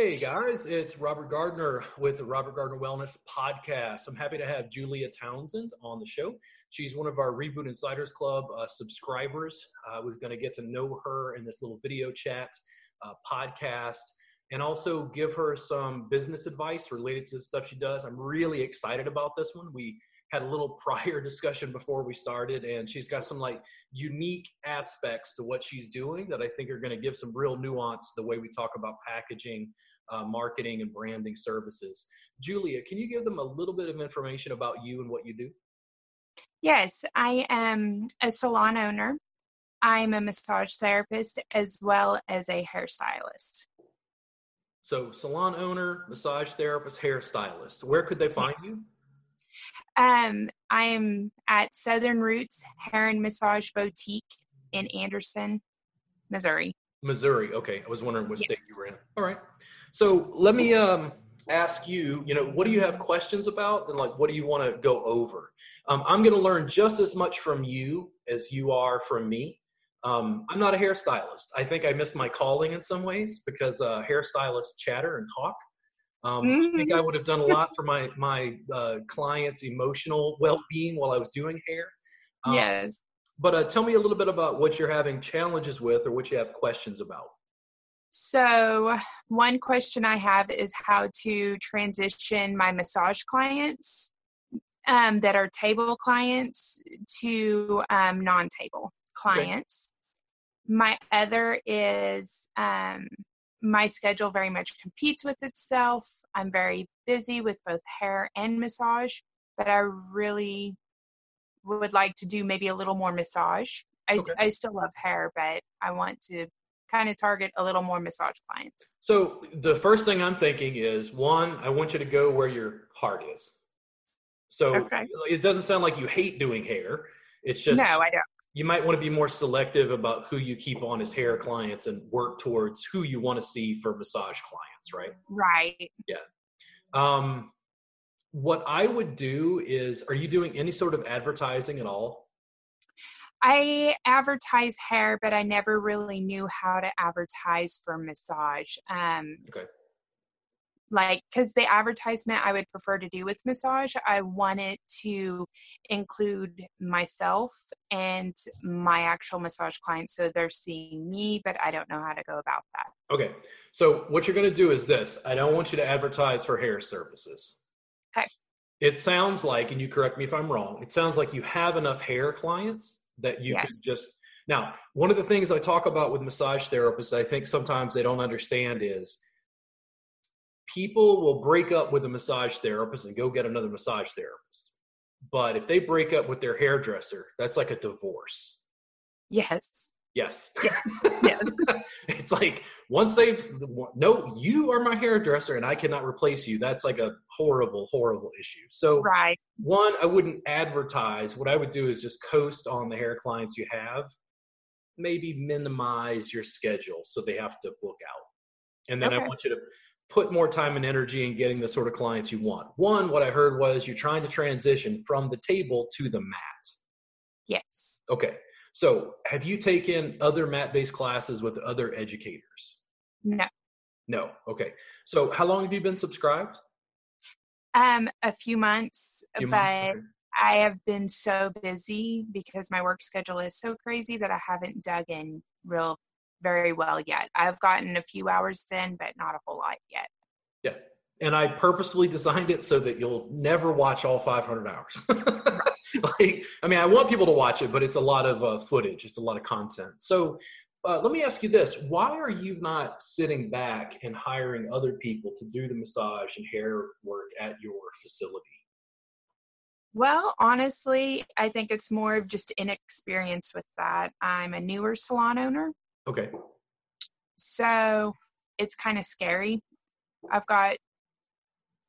Hey guys, it's Robert Gardner with the Robert Gardner Wellness Podcast. I'm happy to have Julia Townsend on the show. She's one of our Reboot Insiders Club uh, subscribers. Uh, we're going to get to know her in this little video chat uh, podcast and also give her some business advice related to the stuff she does. I'm really excited about this one. We had a little prior discussion before we started, and she's got some like unique aspects to what she's doing that I think are going to give some real nuance to the way we talk about packaging uh, marketing and branding services. Julia, can you give them a little bit of information about you and what you do? Yes, I am a salon owner. I'm a massage therapist as well as a hairstylist. So, salon owner, massage therapist, hairstylist. Where could they find yes. you? Um, I'm at Southern Roots Hair and Massage Boutique in Anderson, Missouri. Missouri. Okay, I was wondering what yes. state you were in. All right. So let me um, ask you, you know, what do you have questions about, and like, what do you want to go over? Um, I'm going to learn just as much from you as you are from me. Um, I'm not a hairstylist. I think I missed my calling in some ways because uh, hairstylists chatter and talk. Um, mm-hmm. I think I mm-hmm. would have done a lot for my my uh, clients' emotional well-being while I was doing hair. Um, yes. But uh, tell me a little bit about what you're having challenges with, or what you have questions about. So, one question I have is how to transition my massage clients um, that are table clients to um, non table clients. Okay. My other is um, my schedule very much competes with itself. I'm very busy with both hair and massage, but I really would like to do maybe a little more massage. I, okay. I still love hair, but I want to kind of target a little more massage clients? So the first thing I'm thinking is one, I want you to go where your heart is. So okay. it doesn't sound like you hate doing hair. It's just no, I don't. You might want to be more selective about who you keep on as hair clients and work towards who you want to see for massage clients, right? Right. Yeah. Um, what I would do is, are you doing any sort of advertising at all? I advertise hair, but I never really knew how to advertise for massage. Um, okay. Like, because the advertisement I would prefer to do with massage, I wanted to include myself and my actual massage clients. So they're seeing me, but I don't know how to go about that. Okay. So what you're going to do is this I don't want you to advertise for hair services. Okay. It sounds like, and you correct me if I'm wrong, it sounds like you have enough hair clients that you yes. can just now one of the things i talk about with massage therapists i think sometimes they don't understand is people will break up with a massage therapist and go get another massage therapist. But if they break up with their hairdresser that's like a divorce. Yes. Yes. Yes, it's like once they've no you are my hairdresser and i cannot replace you. That's like a horrible horrible issue. So right. one i wouldn't advertise. What i would do is just coast on the hair clients you have. Maybe minimize your schedule so they have to book out. And then okay. i want you to put more time and energy in getting the sort of clients you want one what i heard was you're trying to transition from the table to the mat yes okay so, have you taken other mat based classes with other educators? No. No. Okay. So, how long have you been subscribed? Um, a few months, few but months. I have been so busy because my work schedule is so crazy that I haven't dug in real very well yet. I've gotten a few hours in, but not a whole lot yet. Yeah. And I purposely designed it so that you'll never watch all 500 hours. like, I mean, I want people to watch it, but it's a lot of uh, footage. It's a lot of content. So uh, let me ask you this: Why are you not sitting back and hiring other people to do the massage and hair work at your facility? Well, honestly, I think it's more of just inexperience with that. I'm a newer salon owner. Okay. So it's kind of scary. I've got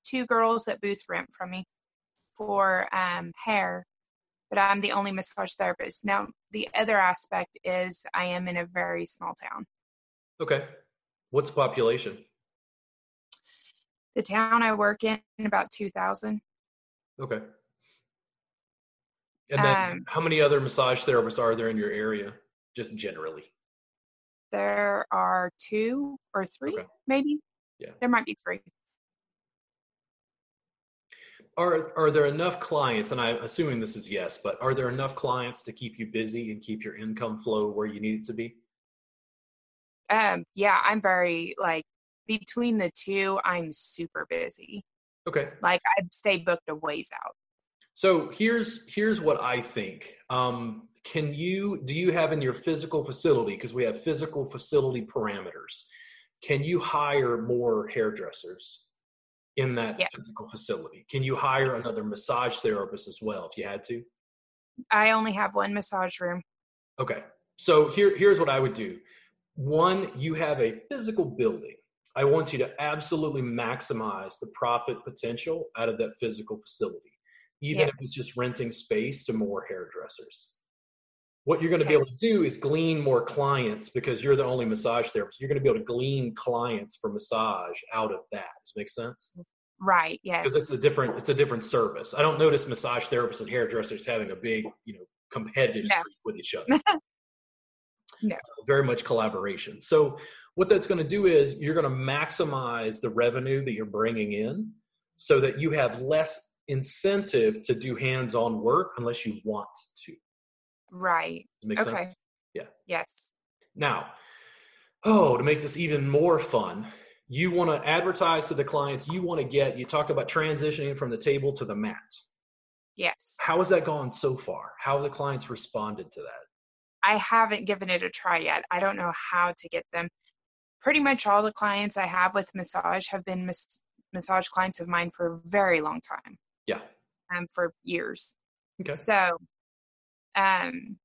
two girls that booth rent from me for um, hair, but I'm the only massage therapist. Now, the other aspect is I am in a very small town. Okay. What's the population? The town I work in, about 2,000. Okay. And then um, how many other massage therapists are there in your area, just generally? There are two or three, okay. maybe. Yeah. There might be three. Are are there enough clients, and I'm assuming this is yes, but are there enough clients to keep you busy and keep your income flow where you need it to be? Um, yeah, I'm very like between the two, I'm super busy. Okay. Like I stay booked a ways out. So here's here's what I think. Um, can you do you have in your physical facility because we have physical facility parameters? Can you hire more hairdressers in that Yes. physical facility? Can you hire another massage therapist as well if you had to? I only have one massage room. Okay. So here, here's what I would do. One, you have a physical building. I want you to absolutely maximize the profit potential out of that physical facility, even if it's just renting space to more hairdressers. What you're going to be able to do is glean more clients because you're the only massage therapist. You're going to be able to glean clients for massage out of that. Does it make sense? Right. Yes. Because it's a different it's a different service. I don't notice massage therapists and hairdressers having a big, you know, competitive No. streak with each other. No. Very much collaboration. So what that's going to do is you're going to maximize the revenue that you're bringing in so that you have less incentive to do hands-on work unless you want to. Right. Okay. sense? Yeah. Yes. Now, oh, to make this even more fun, you want to advertise to the clients you want to get. You talked about transitioning from the table to the mat. Yes. How has that gone so far? How have the clients responded to that? I haven't given it a try yet. I don't know how to get them. Pretty much all the clients I have with massage have been mas- massage clients of mine for a very long time, Yeah. um, for years. Okay. So, um,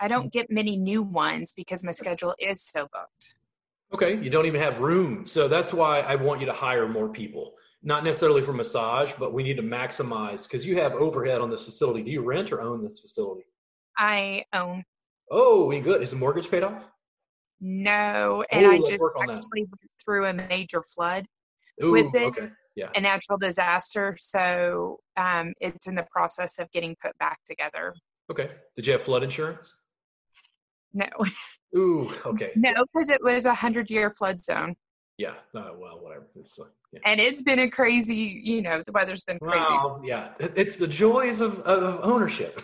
I don't get many new ones because my schedule is so booked. Okay. You don't even have room. So that's why I want you to hire more people. Not necessarily for massage, but we need to maximize because you have overhead on this facility. Do you rent or own this facility? I own Oh, we good. Is the mortgage paid off? no, and Ooh, I just work on that. actually went through a major flood, Ooh, With it- okay. Yeah. a natural disaster. So, um, it's in the process of getting put back together. Okay. Did you have flood insurance? No, Ooh, okay. no, because it was a hundred year flood zone. Yeah. Uh, well, whatever. It's, uh, yeah. and it's been a crazy you know the weather's been crazy Well, yeah, it's the joys of, of ownership.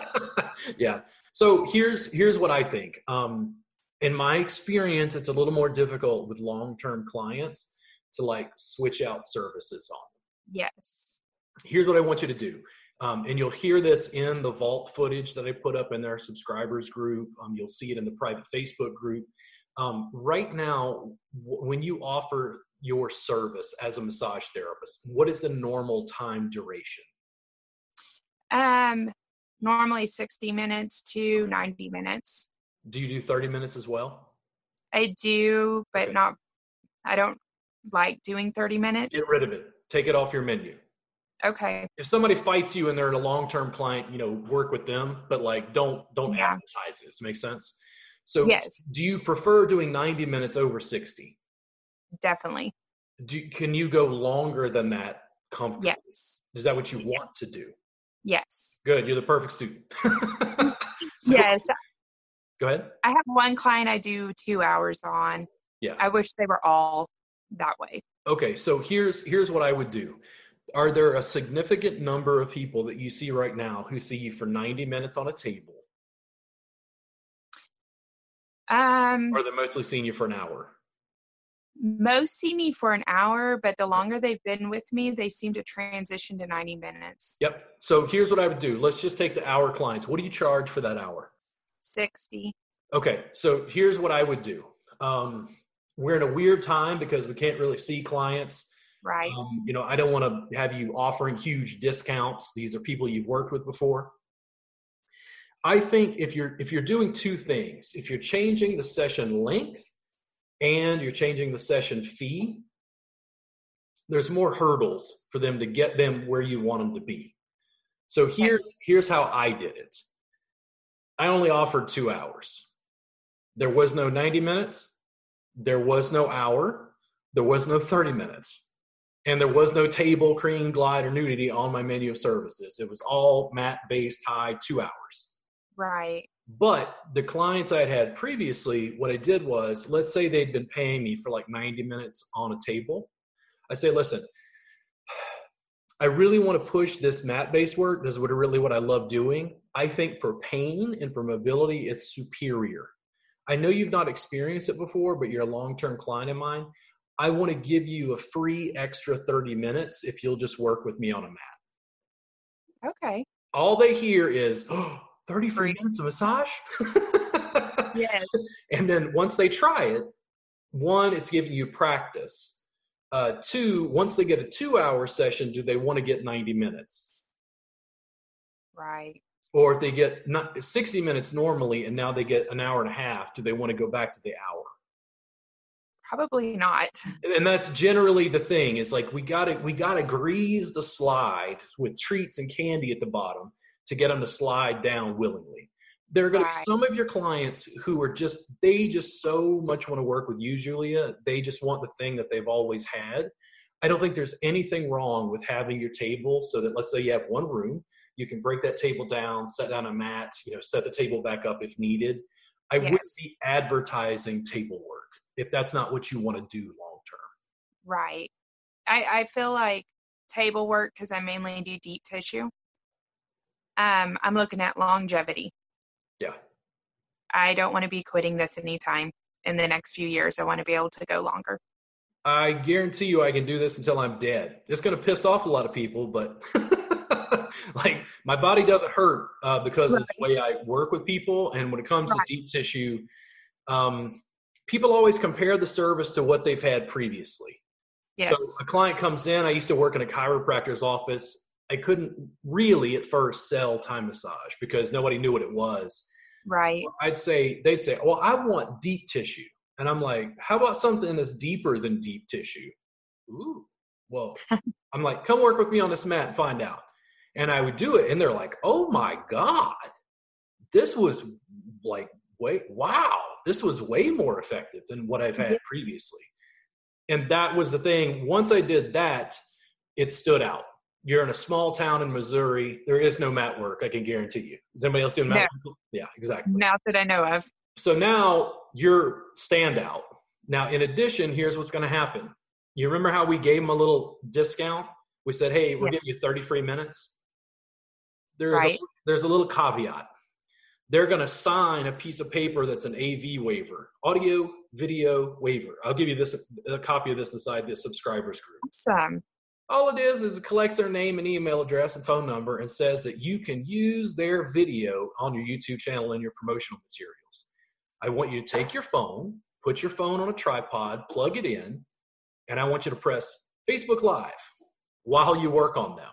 yeah. So here's here's what I think. Um, in my experience, it's a little more difficult with long-term clients to like switch out services on. yes Here's what I want you to do. Um, and you'll hear this in the vault footage that I put up in our subscribers group. Um, you'll see it in the private Facebook group. Um, right now, w- when you offer your service as a massage therapist, what is the normal time duration? um normally 60 minutes to 90 minutes Do you do 30 minutes as well? i do but Okay. not i don't like doing 30 minutes Get rid of it. Take it off your menu. Okay If somebody fights you and they're a long-term client, you know, work with them, but like don't don't Yeah. advertise it. Does it make sense? So yes do you prefer doing 90 minutes over 60? definitely Do can you go longer than that comfortably? yes Is that what you want to do? yes Good. You're the perfect student. So- yes Go ahead. i have one client i do two hours on Yeah. i wish they were all that way Okay, so here's here's what I would do. Are there a significant number of people that you see right now who see you for 90 minutes on a table, um or they're mostly seeing you for an hour? most see me for an hour but the longer they've been with me they seem to transition to 90 minutes Yep. So here's what I would do. Let's just take the hour clients. What do you charge for that hour? 60 Okay, so here's what I would do. Um, we're in a weird time because we can't really see clients. Right Um, you know, I don't want to have you offering huge discounts. These are people you've worked with before. I think if you're if you're doing two things, if you're changing the session length and you're changing the session fee, there's more hurdles for them to get them where you want them to be. So here's here's how I did it. I only offered 2 hours. There was no 90 minutes, there was no hour, there was no 30 minutes and there was no table, cream, glide, or nudity on my menu of services. It was all mat based Thai, two hours. right But the clients I had had previously, what I did was, let's say they'd been paying me for like 90 minutes on a table. I say, listen, I really want to push this mat based work. This is what really what I love doing. I think for pain and for mobility, it's superior. I know you've not experienced it before, but you're a long term client of mine. I want to give you a free extra 30 minutes if you'll just work with me on a mat. Okay. All they hear is, oh, 30 free minutes of massage? yes. And then once they try it, one, it's giving you practice. Uh, two, once they get a two hour session, do they want to get 90 minutes? Right. Or if they get not 60 minutes normally and now they get an hour and a half, do they want to go back to the hour? Probably not. And that's generally the thing. Is like we gotta we gotta grease the slide with treats and candy at the bottom to get them to slide down willingly. There are going right. to be some of your clients who are just they just so much want to work with you, Julia. They just want the thing that they've always had. I don't think there's anything wrong with having your table so that let's say you have one room, you can break that table down, set down a mat, you know, set the table back up if needed. I yes. wouldn't be advertising table work if that's not what you want to do long term. Right. I, I feel like table work because I mainly do deep tissue. Um, I'm looking at longevity. Yeah. I don't want to be quitting this anytime in the next few years. I want to be able to go longer. I guarantee you I can do this until I'm dead. It's going to piss off a lot of people, but like my body doesn't hurt uh, because right. of the way I work with people. And when it comes right. to deep tissue, um, people always compare the service to what they've had previously. Yes. So a client comes in, I used to work in a chiropractor's office. I couldn't really at first sell Thai massage because nobody knew what it was. Right. I'd say, they'd say, well, I want deep tissue. And I'm like, how about something that's deeper than deep tissue? Ooh, well, I'm like, come work with me on this mat and find out. And I would do it. And they're like, oh my God, this was like, wait, wow this was way more effective than what I've had yes. previously. And that was the thing. Once I did that, it stood out. You're in a small town in Missouri. There is no mat work, I can guarantee you. Is anybody else doing mat no. work? Yeah, exactly. Not that I know of. So now you're standout. Now, in addition, here's what's going to happen. You remember how we gave them a little discount? We said, hey, we're yeah. giving you 30 free minutes. There's, right. a, there's a little caveat they're going to sign a piece of paper that's an AV waiver, audio video waiver. I'll give you this a copy of this inside the subscribers group. Awesome. All it is is it collects their name and email address and phone number and says that you can use their video on your YouTube channel and your promotional materials. I want you to take your phone, put your phone on a tripod, plug it in, and I want you to press Facebook Live while you work on them.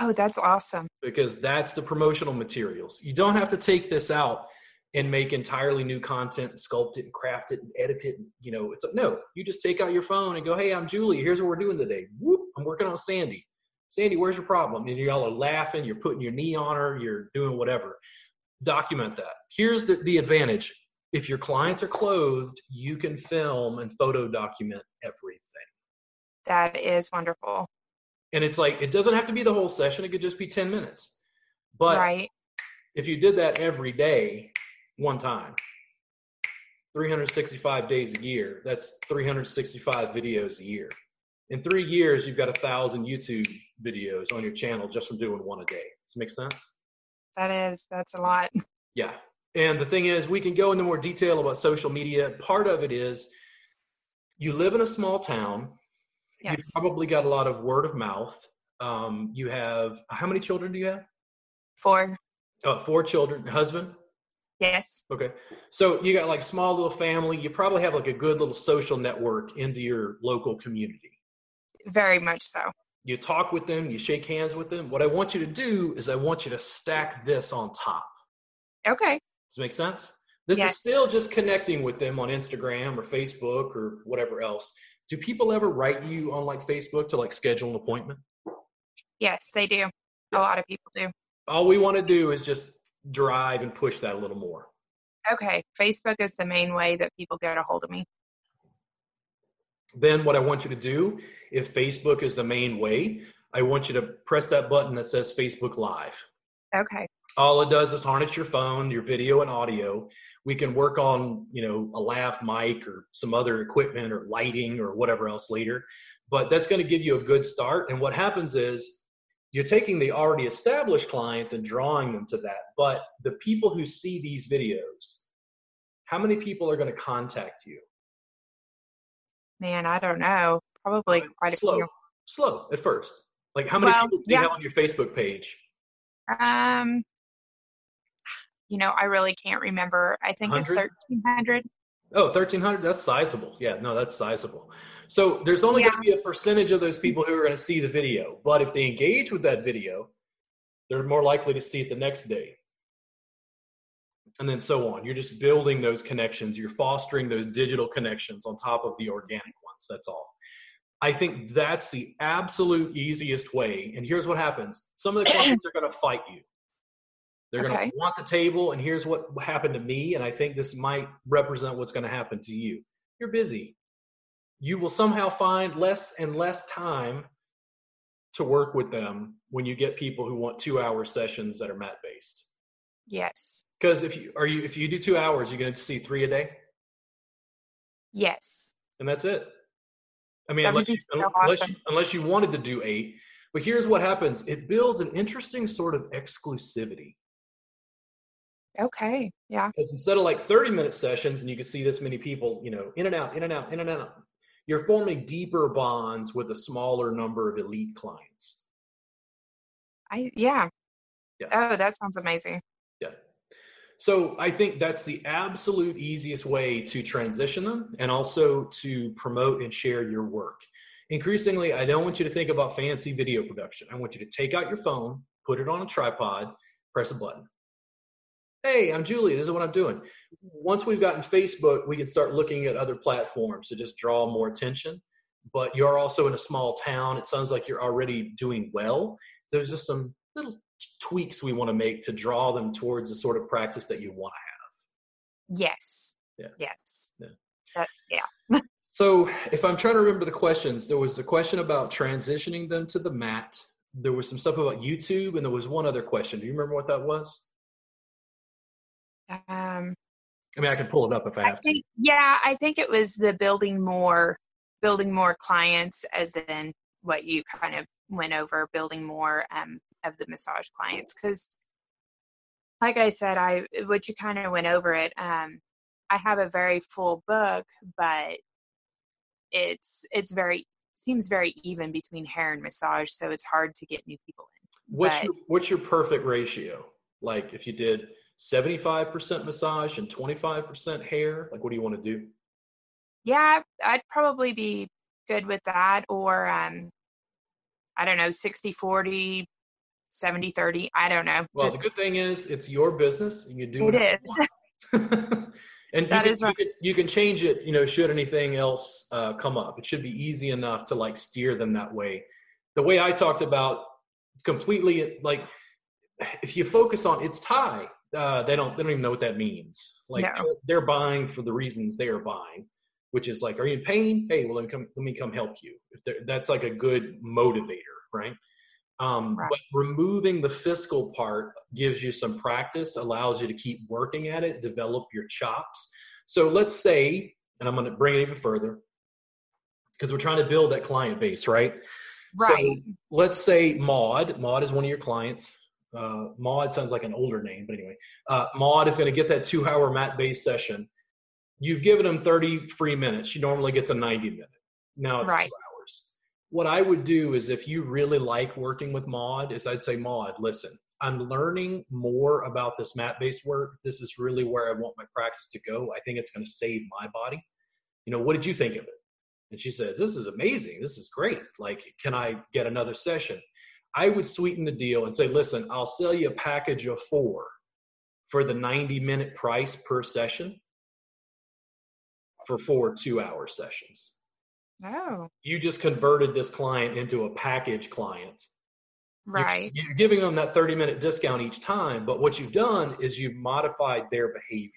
Oh, that's awesome. Because that's the promotional materials. You don't have to take this out and make entirely new content, sculpt it and craft it and edit it. And, you know, it's a, no, you just take out your phone and go, Hey, I'm Julie. Here's what we're doing today. Whoop, I'm working on Sandy. Sandy, where's your problem? And y'all are laughing. You're putting your knee on her. You're doing whatever. Document that. Here's the, the advantage. If your clients are clothed, you can film and photo document everything. That is wonderful. And it's like, it doesn't have to be the whole session, it could just be 10 minutes. But right. if you did that every day, one time, 365 days a year, that's 365 videos a year. In three years, you've got a thousand YouTube videos on your channel just from doing one a day. Does it make sense? That is, that's a lot. Yeah. And the thing is, we can go into more detail about social media. Part of it is you live in a small town, Yes. You've probably got a lot of word of mouth. Um, you have how many children do you have? Four. Four children. Husband? Yes. Okay. So you got like small little family. You probably have like a good little social network into your local community. Very much so. You talk with them, you shake hands with them. What I want you to do is I want you to stack this on top. Okay. Does it make sense? This yes. is still just connecting with them on Instagram or Facebook or whatever else do people ever write you on like Facebook to like schedule an appointment? Yes, they do. A lot of people do. All we want to do is just drive and push that a little more. Okay. Facebook is the main way that people get a hold of me. Then what I want you to do, if Facebook is the main way, I want you to press that button that says Facebook Live. Okay. All it does is harness your phone, your video and audio. We can work on, you know, a lav mic or some other equipment or lighting or whatever else later. But that's going to give you a good start. And what happens is you're taking the already established clients and drawing them to that. But the people who see these videos, how many people are going to contact you? Man, I don't know. Probably quite a slow, few. slow at first. Like how many Well, people do you yeah. have on your Facebook page? Um, you know, I really can't remember. I think it's thirteen hundred. Oh, 1300, that's sizable. Yeah, no, that's sizable. So there's only Yeah. going to be a percentage of those people who are going to see the video. But if they engage with that video, they're more likely to see it the next day. And then so on. You're just building those connections. You're fostering those digital connections on top of the organic ones. That's all. I think that's the absolute easiest way. And here's what happens some of the clients are going to fight you. They're going to want the table, and here's what happened to me. And I think this might represent what's going to happen to you. You're busy. You will somehow find less and less time to work with them when you get people who want two hour sessions that are mat based. Yes. Because if you are you if you do two hours, you're going to see three a day, Yes. and that's it. I mean, That unless you, so unless, awesome. you, unless you wanted to do eight. But here's what happens: it builds an interesting sort of exclusivity. Okay. Yeah. Because instead of like 30 minute sessions and you can see this many people, you know, in and out, in and out, in and out, you're forming deeper bonds with a smaller number of elite clients. I yeah. Yeah. Oh, that sounds amazing. Yeah. So I think that's the absolute easiest way to transition them and also to promote and share your work. Increasingly, I don't want you to think about fancy video production. I want you to take out your phone, put it on a tripod, press a button. Hey, I'm Julie. This is what I'm doing. Once we've gotten Facebook, we can start looking at other platforms to just draw more attention. But you're also in a small town. It sounds like you're already doing well. There's just some little tweaks we want to make to draw them towards the sort of practice that you want to have. Yes. Yeah. Yes. Yeah. That, yeah. So, if I'm trying to remember the questions, there was a question about transitioning them to the mat. There was some stuff about YouTube, and there was one other question. Do you remember what that was? Um I mean, I can pull it up if I I have to. yeah, I think it was the building more building more clients as in what you kind of went over, building more um of the massage clients because like I said, I what you kind of went over it. Um, I have a very full book, but it's it's very seems very even between hair and massage, so it's hard to get new people in. What's but- your what's your perfect ratio? Like if you did 75% massage and 25% hair, like what do you want to do? Yeah, I'd probably be good with that, or um, I don't know, 60 40, 70 30. I don't know. Well, Just the good thing is it's your business and you do it whatever is. and That you, is can, right. you, can, you can change it, you know, should anything else uh, come up. It should be easy enough to like steer them that way. The way I talked about completely, like if you focus on it's Thai, uh, they don't they don't even know what that means. Like No. they're, they're buying for the reasons they are buying, which is like, are you in pain? Hey, well, let me come let me come help you. If that's like a good motivator, right? Um, Right. But removing the fiscal part gives you some practice, allows you to keep working at it, develop your chops. So let's say, and I'm going to bring it even further, because we're trying to build that client base, right? right. So let's say Maud. Maud is one of your clients. Uh, Maud sounds like an older name, but anyway, uh, Maud is going to get that two-hour mat-based session. You've given them 30 free minutes. She normally gets a 90 minute. Now it's Right. two hours. What I would do is, if you really like working with Maud, is I'd say, Maud, listen, I'm learning more about this mat-based work. This is really where I want my practice to go. I think it's going to save my body. You know, what did you think of it? And she says, This is amazing. This is great. Like, can I get another session? I would sweeten the deal and say, Listen, I'll sell you a package of four for the 90 minute price per session for four two hour sessions. Oh, You just converted this client into a package client. You're- right. You're, giving them that 30 minute discount each time, but what you've done is you've modified their behavior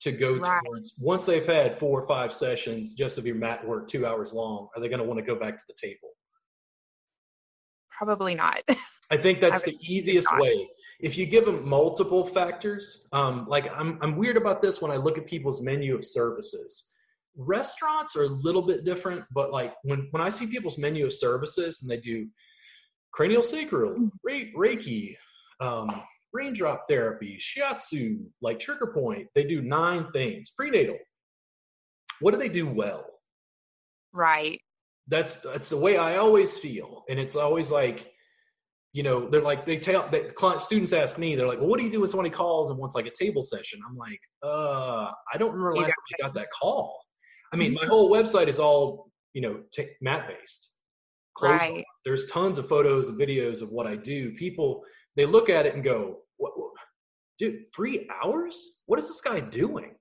to go Right. towards once they've had four or five sessions just of your mat work two hours long, are they going to want to go back to the table? Probably not. I think that's I the easiest way. if you give them multiple factors, um, like I'm, I'm weird about this when I look at people's menu of services. Restaurants are a little bit different, but like when, when I see people's menu of services and they do cranial sacral, Reiki, um, raindrop therapy, shiatsu, like trigger point, they do nine things. Prenatal. What do they do well? Right. That's that's the way I always feel, and it's always like you know, they're like they tell the client students ask me, they're like, "Well, what do you do when somebody calls and wants like a table session?" I'm like, "Uh, I don't remember last time I got that call." I mean, my whole website is all you know t- mat based. Right. There's tons of photos and videos of what I do. People they look at it and go, what, what, "Dude, three hours? What is this guy doing?"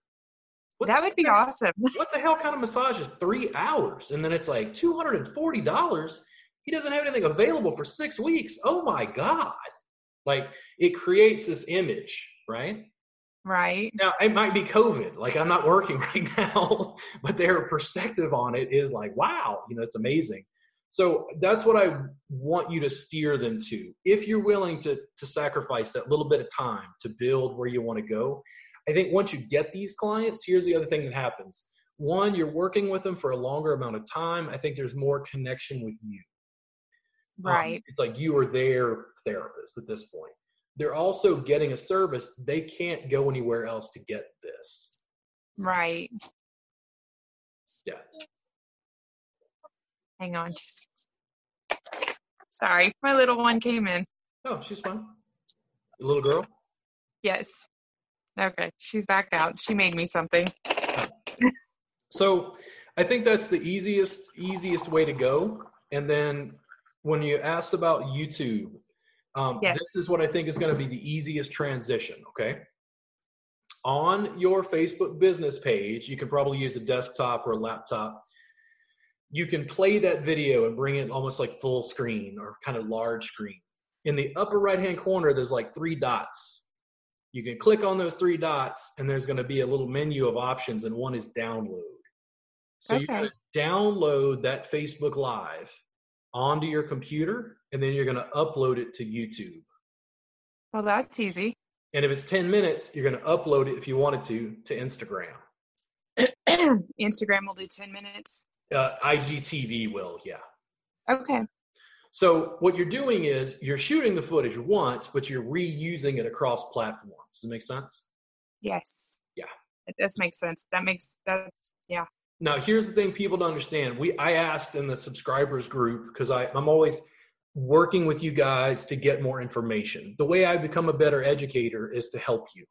What that would be heck, awesome. what the hell kind of massage is three hours? And then it's like two hundred and forty dollars he doesn't have anything available for six weeks. Oh my God. Like it creates this image, right? Right. Now it might be COVID. Like I'm not working right now, but their perspective on it is like, wow, you know, it's amazing. So that's what I want you to steer them to. If you're willing to to sacrifice that little bit of time to build where you want to go, I think once you get these clients, here's the other thing that happens. One, you're working with them for a longer amount of time. I think there's more connection with you. Um, right. Um, it's like you are their therapist at this point. They're also getting a service. They can't go anywhere else to get this. Right. Yeah. Hang on. Sorry, my little one came in. Oh, she's fine. The little girl? Yes. Okay, she's back out. She made me something. so I think that's the easiest easiest way to go. And then when you asked about YouTube, um, yes. this is what I think is going to be the easiest transition. Okay. On your Facebook business page, you can probably use a desktop or a laptop. You can play that video and bring it almost like full screen or kind of large screen. In the upper right hand corner, there's like three dots. You can click on those three dots, and there's going to be a little menu of options, and one is download. So okay. you're going to download that Facebook Live onto your computer and then you're going to upload it to YouTube. Well, that's easy. And if it's 10 minutes, you're going to upload it if you wanted to to Instagram. Instagram will do 10 minutes. Uh, IGTV will, yeah. Okay. So what you're doing is you're shooting the footage once, but you're reusing it across platforms. Does it make sense? Yes. Yeah. It does make sense. That makes that's yeah. Now, here's the thing people don't understand. We I asked in the subscribers group because I'm always working with you guys to get more information. The way I become a better educator is to help you,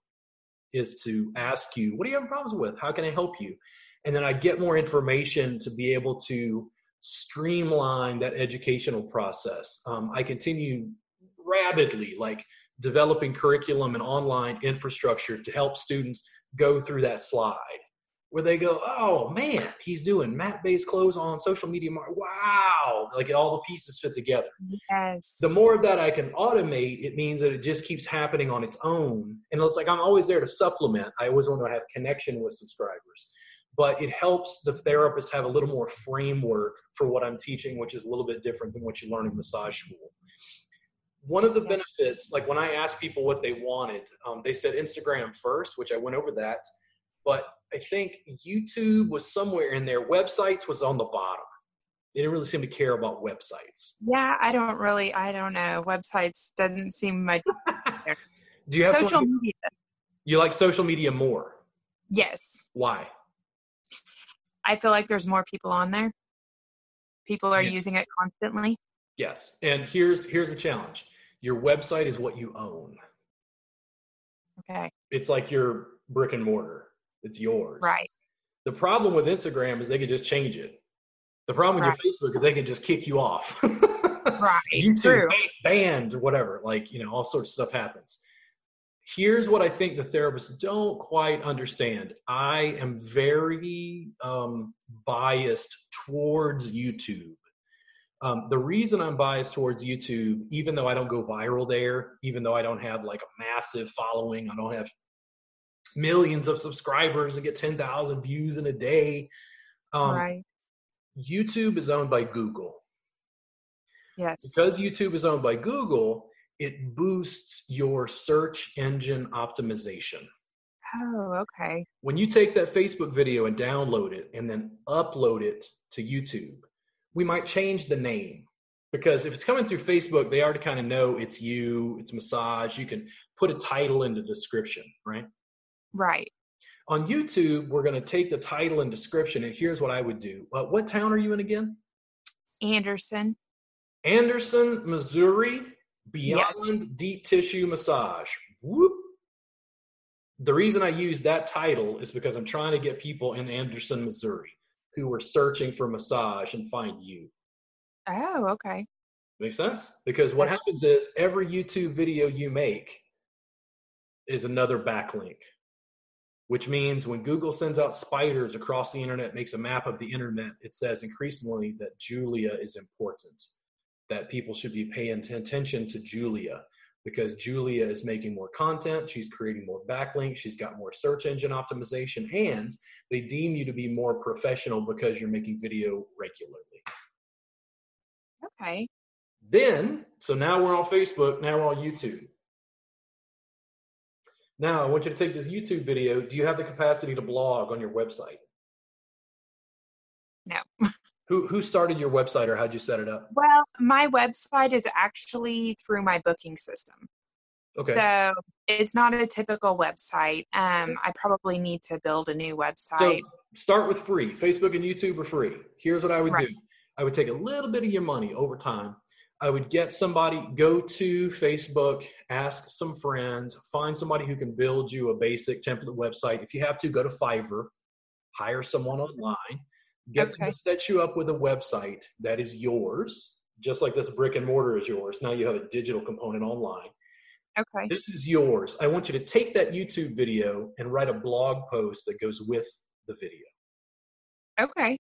is to ask you, what are you having problems with? How can I help you? And then I get more information to be able to streamline that educational process. Um, I continue rapidly, like developing curriculum and online infrastructure to help students go through that slide where they go, oh man, he's doing mat-based clothes on social media. Wow, like all the pieces fit together. Yes. The more of that I can automate, it means that it just keeps happening on its own. And it's like I'm always there to supplement. I always want to have connection with subscribers, but it helps the therapist have a little more framework for what I'm teaching, which is a little bit different than what you learn in massage school. One of the benefits, like when I asked people what they wanted, um, they said Instagram first, which I went over that but I think YouTube was somewhere in there. Websites was on the bottom. They didn't really seem to care about websites. Yeah, I don't really. I don't know. Websites doesn't seem much. Do you have social media? You like social media more? Yes. Why? I feel like there's more people on there. People are using it constantly. Yes, and here's here's the challenge. Your website is what you own. Okay. It's like your brick and mortar. It's yours. Right. The problem with Instagram is they can just change it. The problem with right. your Facebook is they can just kick you off. right. YouTube True. banned or whatever. Like, you know, all sorts of stuff happens. Here's what I think the therapists don't quite understand. I am very um, biased towards YouTube. Um, the reason I'm biased towards YouTube, even though I don't go viral there, even though I don't have like a massive following, I don't have millions of subscribers and get 10,000 views in a day. Um, right. YouTube is owned by Google. Yes. Because YouTube is owned by Google, it boosts your search engine optimization. Oh, okay. When you take that Facebook video and download it and then upload it to YouTube, we might change the name because if it's coming through Facebook, they already kind of know it's you, it's massage. You can put a title in the description, right? Right. On YouTube, we're going to take the title and description, and here's what I would do. Uh, what town are you in again? Anderson. Anderson, Missouri, Beyond Yes. Deep Tissue Massage. Whoop. The reason I use that title is because I'm trying to get people in Anderson, Missouri who are searching for massage and find you. Oh, okay. Makes sense? Because what happens is every YouTube video you make is another backlink, which means when Google sends out spiders across the internet, makes a map of the internet, it says increasingly that Julia is important, that people should be paying attention to Julia because Julia is making more content, she's creating more backlinks, she's got more search engine optimization, and they deem you to be more professional because you're making video regularly. Okay. Then, so now we're on Facebook, now we're on YouTube. Now, I want you to take this YouTube video. Do you have the capacity to blog on your website? No. Who who started your website or how'd you set it up? Well, my website is actually through my booking system. Okay. So it's not a typical website. Um, I probably need to build a new So website. start with free. Facebook and YouTube are free. Here's what I would Right. do. I would take a little bit of your money over time. I would get somebody, go to Facebook, ask some friends, find somebody who can build you a basic template website. If you have to, go to Fiverr, hire someone online, get them to set you up with a website that is yours, just like this brick and mortar is yours. Now you have a digital component online. okay. This is yours. I want you to take that YouTube video and write a blog post that goes with the video. Okay.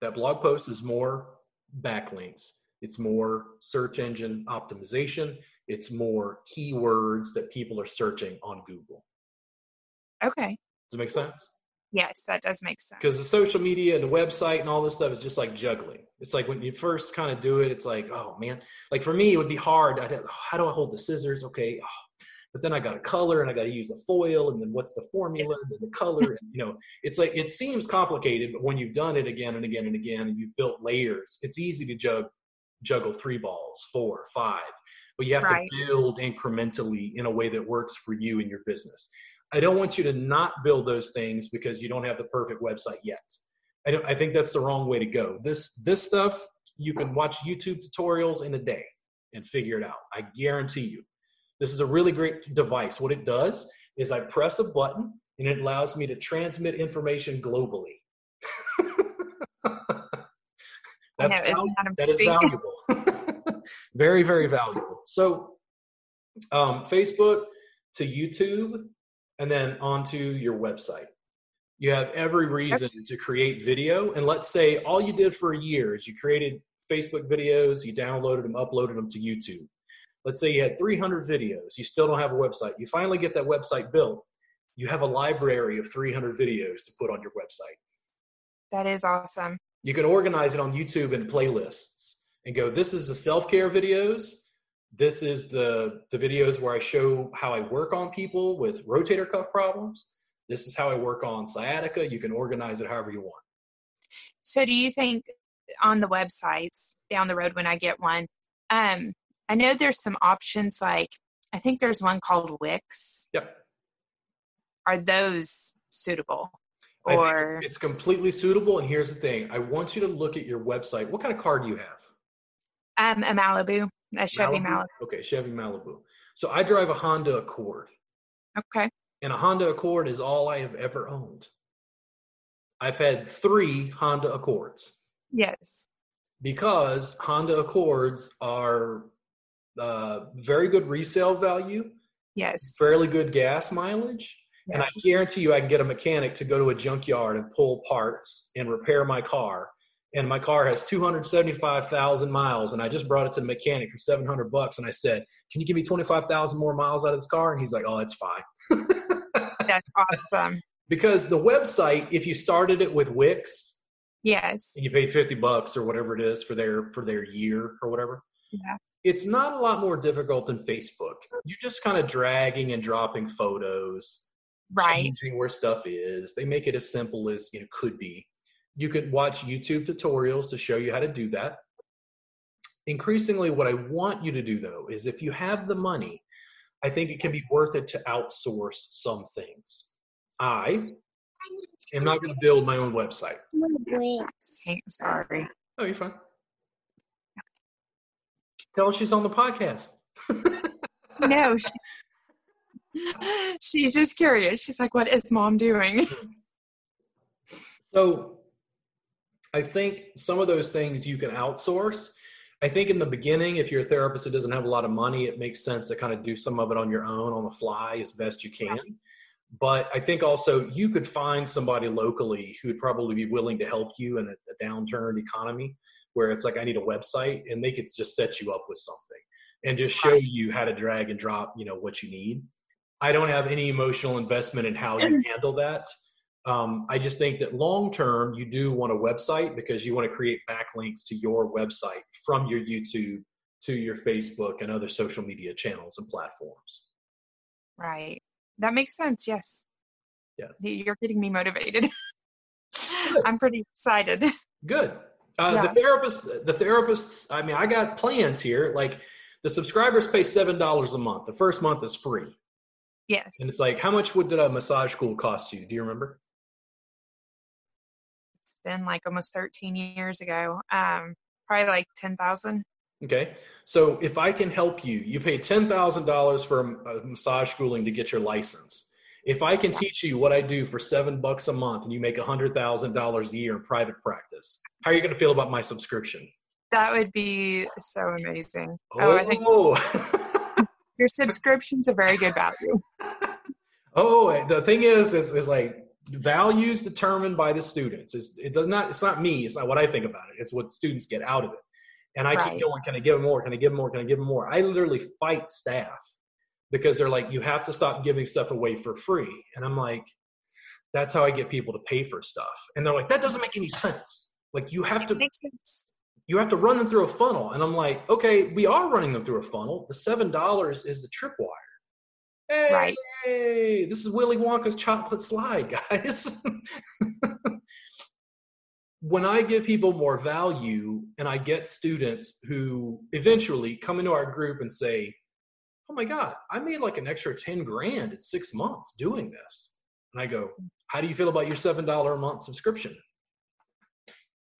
That blog post is more backlinks. It's more search engine optimization. It's more keywords that people are searching on Google. Okay. Does it make sense? Yes, that does make sense. Because the social media and the website and all this stuff is just like juggling. It's like when you first kind of do it, it's like, oh man, like for me, it would be hard. I'd how do I hold the scissors? Okay. oh, But then I got a color and I got to use a foil and then what's the formula and then the color. And, you know, it's like, it seems complicated, but when you've done it again and again and again and you've built layers, it's easy to jug, juggle three balls, four, five, but you have Right. to build incrementally in a way that works for you and your business. I don't want you to not build those things because you don't have the perfect website yet. I, don't, I think that's the wrong way to go. This this stuff you can watch YouTube tutorials in a day and figure it out. I guarantee you. This is a really great device. What it does is I press a button and it allows me to transmit information globally. Know, That's isn't val- that that is valuable. very, very valuable. So, um, Facebook to YouTube and then onto your website. You have every reason to create video. And let's say all you did for a year is you created Facebook videos, you downloaded them, uploaded them to YouTube. Let's say you had 300 videos, you still don't have a website. You finally get that website built. You have a library of 300 videos to put on your website. That is awesome. You can organize it on YouTube in playlists and go, this is the self-care videos. This is the, the videos where I show how I work on people with rotator cuff problems. This is how I work on sciatica. You can organize it however you want. So, do you think on the websites down the road when I get one, um, I know there's some options like I think there's one called Wix. Yep. Are those suitable? Or it's, it's completely suitable. And here's the thing. I want you to look at your website. What kind of car do you have? um, a Malibu, a Chevy Malibu. Okay, Chevy Malibu. So I drive a Honda Accord. Okay. and a Honda Accord is all I have ever owned. I've had three Honda Accords Yes. because Honda Accords are uh, very good resale value, Yes. fairly good gas mileage, and I guarantee you I can get a mechanic to go to a junkyard and pull parts and repair my car. And my car has 275,000 miles, and I just brought it to the mechanic for 700 bucks. And I said, "Can you give me 25,000 more miles out of this car?" And he's like, "Oh, that's fine." That's awesome. because the website if you started it with wix Yes. and you paid 50 bucks or whatever it is for their for their year or whatever Yeah. it's not a lot more difficult than Facebook. You're just kind of dragging and dropping photos, right. changing where stuff is. They make it as simple as you know could be. You could watch YouTube tutorials to show you how to do that. Increasingly, what I want you to do though is if you have the money, I think it can be worth it to outsource some things. I am not going to build my own website. Sorry. Oh, you're fine. Tell her she's on the podcast. no, she, she's just curious. She's like, "What is mom doing?" So, I think some of those things you can outsource. I think in the beginning, if you're a therapist that doesn't have a lot of money, it makes sense to kind of do some of it on your own on the fly as best you can. But I think also you could find somebody locally who would probably be willing to help you in a, a downturn economy where it's like I need a website and they could just set you up with something and just show you how to drag and drop, you know, what you need. I don't have any emotional investment in how you handle that. Um, I just think that long term, you do want a website because you want to create backlinks to your website from your YouTube to your Facebook and other social media channels and platforms. Right. That makes sense. Yes. Yeah. You're getting me motivated. I'm pretty excited. Good. Uh, Yeah. The therapist, the therapists. I mean, I got plans here. Like the subscribers pay seven dollars a month. The first month is free, Yes. and it's like, how much would did a massage school cost you? Do you remember? Been like almost 13 years ago. Um, probably like 10,000. Okay, so if I can help you, you pay ten thousand dollars for a massage schooling to get your license. If I can teach you what I do for seven bucks a month, and you make a hundred thousand dollars a year in private practice, how are you going to feel about my subscription? That would be so amazing. Oh, I think Oh. your subscription's a very good value. Oh, the thing is, is, is like values determined by the students. It's, it does not. It's not me. It's not what I think about it. It's what students get out of it. And I Right. keep going. Can I give them more? Can I give them more? Can I give them more? I literally fight staff because they're like, you have to stop giving stuff away for free. And I'm like, that's how I get people to pay for stuff. And they're like, that doesn't make any sense. Like you have to you have to run them through a funnel. And I'm like, okay, we are running them through a funnel. The seven dollars is the tripwire. Hey, Right. this is Willy Wonka's chocolate slide, guys. when I give people more value and I get students who eventually come into our group and say, Oh my God, I made like an extra 10 grand in six months doing this. And I go, How do you feel about your $7 a month subscription?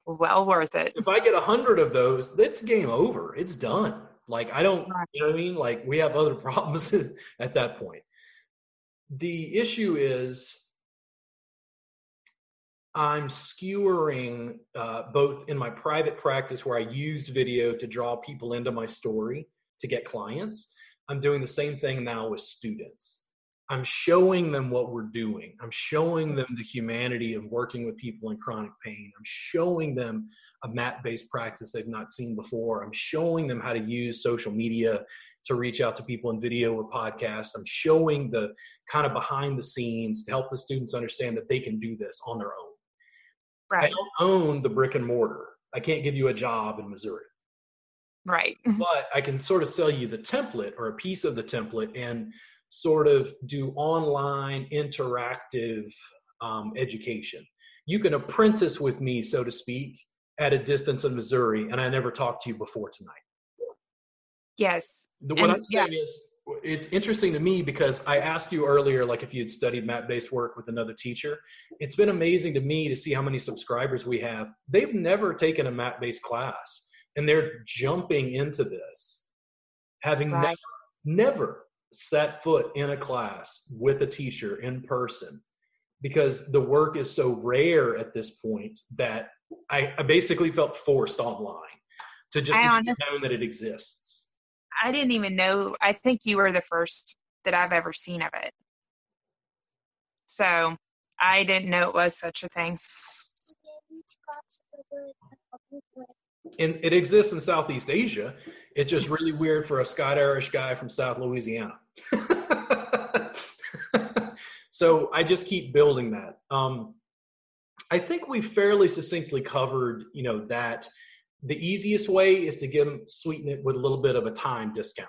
Well worth it. if I get a hundred of those, it's game over. It's done. Like I don't, you know what I mean? Like we have other problems at that point. The issue is I'm skewering uh, both in my private practice where I used video to draw people into my story to get clients. I'm doing the same thing now with students. I'm showing them what we're doing. I'm showing mm-hmm. them the humanity of working with people in chronic pain. I'm showing them a mat based practice they've not seen before. I'm showing them how to use social media to reach out to people in video or podcasts. I'm showing the kind of behind the scenes to help the students understand that they can do this on their own. I don't own the brick and mortar. I can't give you a job in Missouri, Right. but I can sort of sell you the template or a piece of the template and sort of do online interactive um, education. You can apprentice with me, so to speak, at a distance in Missouri, and I never talked to you before tonight. Yes. The, what And- I'm saying is, it's interesting to me because I asked you earlier, like if you had studied mat-based work with another teacher. It's been amazing to me to see how many subscribers we have. They've never taken a mat-based class, and they're jumping into this, having Right. never, never set foot in a class with a teacher in person, because the work is so rare at this point that I, I basically felt forced online to just I make honest- it known that it exists. I didn't even know. I think you were the first that I've ever seen of it. So I didn't know it was such a thing. And it exists in Southeast Asia. It's just really weird for a Scott Irish guy from South Louisiana. so I just keep building that. Um, I think we fairly succinctly covered, you know, that the easiest way is to give them sweeten it with a little bit of a time discount.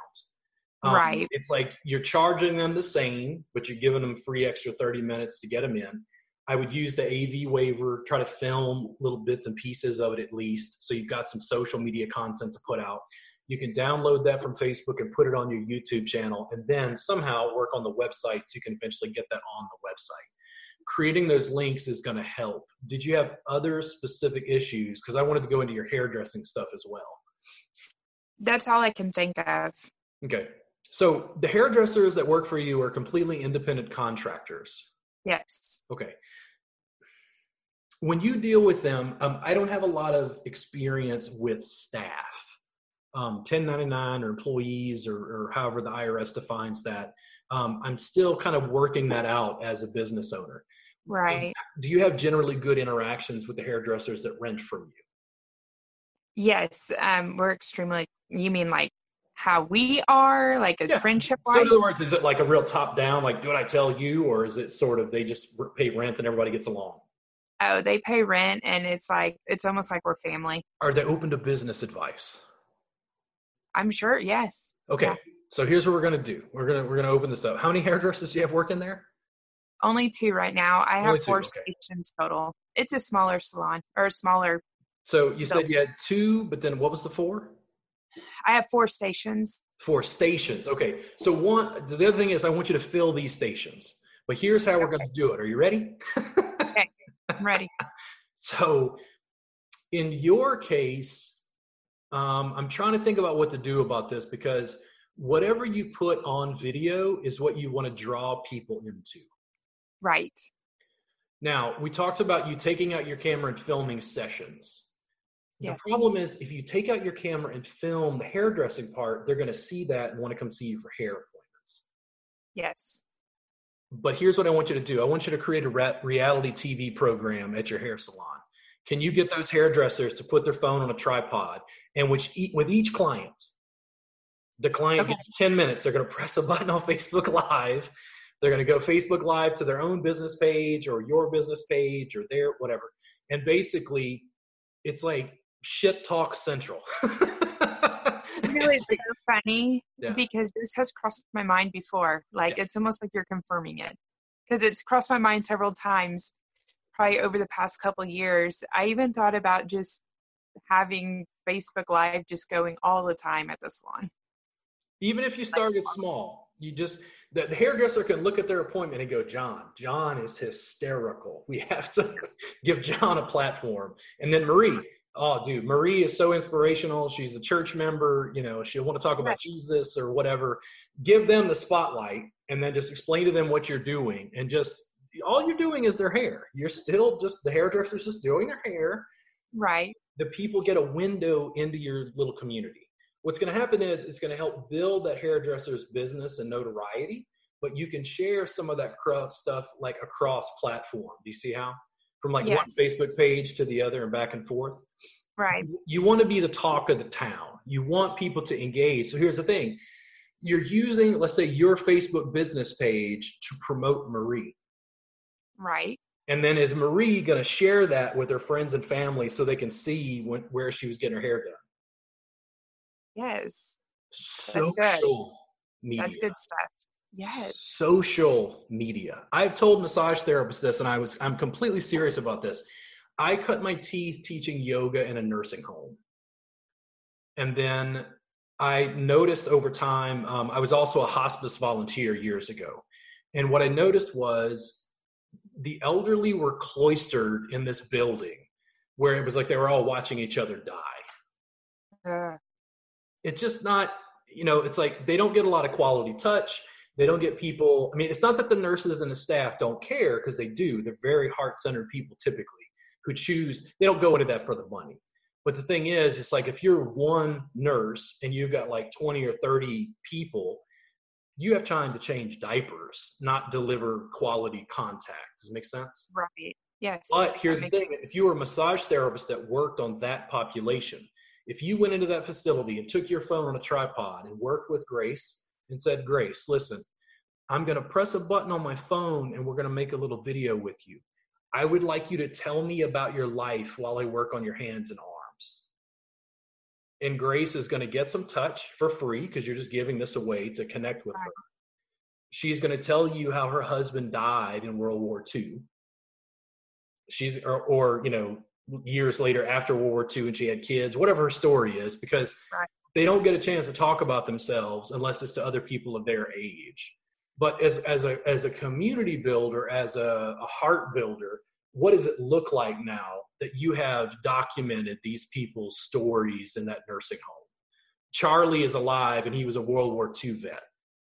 Um, right. It's like you're charging them the same, but you're giving them free extra 30 minutes to get them in. I would use the AV waiver, try to film little bits and pieces of it at least. So you've got some social media content to put out. You can download that from Facebook and put it on your YouTube channel, and then somehow work on the website so you can eventually get that on the website. Creating those links is going to help. Did you have other specific issues? Because I wanted to go into your hairdressing stuff as well. That's all I can think of. Okay. So the hairdressers that work for you are completely independent contractors. Yes. Okay. When you deal with them, um, I don't have a lot of experience with staff um, 1099 or employees or, or, however the IRS defines that. Um, I'm still kind of working that out as a business owner. Right. Do you have generally good interactions with the hairdressers that rent from you? Yes. Um, we're extremely, you mean like how we are, like as yeah. friendship wise? So in other words, is it like a real top down, like do what I tell you, or is it sort of they just pay rent and everybody gets along? Oh, they pay rent and it's like, it's almost like we're family. Are they open to business advice? I'm sure. Yes. Okay. Yeah. So here's what we're gonna do. We're gonna we're gonna open this up. How many hairdressers do you have working there? Only two right now. I have four okay. stations total. It's a smaller salon or a smaller. So you said you had two, but then what was the four? I have four stations. Four stations. Okay. So one. The other thing is, I want you to fill these stations. But here's how we're going to do it. Are you ready? okay. I'm ready. so, in your case, um, I'm trying to think about what to do about this because whatever you put on video is what you want to draw people into. Right. Now, we talked about you taking out your camera and filming sessions. Yes. The problem is if you take out your camera and film the hairdressing part, they're going to see that and want to come see you for hair appointments. Yes. But here's what I want you to do I want you to create a reality TV program at your hair salon. Can you get those hairdressers to put their phone on a tripod and which with each client, the client okay. gets 10 minutes. They're going to press a button on Facebook Live. They're going to go Facebook Live to their own business page or your business page or their whatever. And basically, it's like shit talk central. you know, it's so funny yeah. because this has crossed my mind before. Like, yeah. it's almost like you're confirming it because it's crossed my mind several times probably over the past couple years. I even thought about just having Facebook Live just going all the time at the salon. Even if you started small, you just the, the hairdresser can look at their appointment and go, John, John is hysterical. We have to give John a platform. And then Marie, oh dude, Marie is so inspirational. She's a church member, you know, she'll want to talk about right. Jesus or whatever. Give them the spotlight and then just explain to them what you're doing and just all you're doing is their hair. You're still just the hairdresser's just doing their hair. Right. The people get a window into your little community. What's going to happen is it's going to help build that hairdresser's business and notoriety, but you can share some of that cross stuff like across platform. Do you see how? From like yes. one Facebook page to the other and back and forth. Right. You want to be the talk of the town. You want people to engage. So here's the thing. You're using, let's say, your Facebook business page to promote Marie Right. And then is Marie going to share that with her friends and family so they can see when, where she was getting her hair done? Yes. Social media. That's good stuff. Yes. Social media. I've told massage therapists this, and I was I'm completely serious about this. I cut my teeth teaching yoga in a nursing home, and then I noticed over time. Um, I was also a hospice volunteer years ago, and what I noticed was the elderly were cloistered in this building where it was like they were all watching each other die. Uh. It's just not, you know, it's like they don't get a lot of quality touch. They don't get people. I mean, it's not that the nurses and the staff don't care because they do. They're very heart centered people typically who choose, they don't go into that for the money. But the thing is, it's like if you're one nurse and you've got like 20 or 30 people, you have time to change diapers, not deliver quality contact. Does it make sense? Right. Yes. But here's the thing if you were a massage therapist that worked on that population, if you went into that facility and took your phone on a tripod and worked with Grace and said, Grace, listen, I'm going to press a button on my phone and we're going to make a little video with you. I would like you to tell me about your life while I work on your hands and arms. and Grace is going to get some touch for free because you're just giving this away to connect with her. She's going to tell you how her husband died in World War II. She's or, or you know years later after World War II and she had kids, whatever her story is, because Right. They don't get a chance to talk about themselves unless it's to other people of their age. But as as a as a community builder, as a, a heart builder, what does it look like now that you have documented these people's stories in that nursing home? Charlie is alive and he was a World War II vet.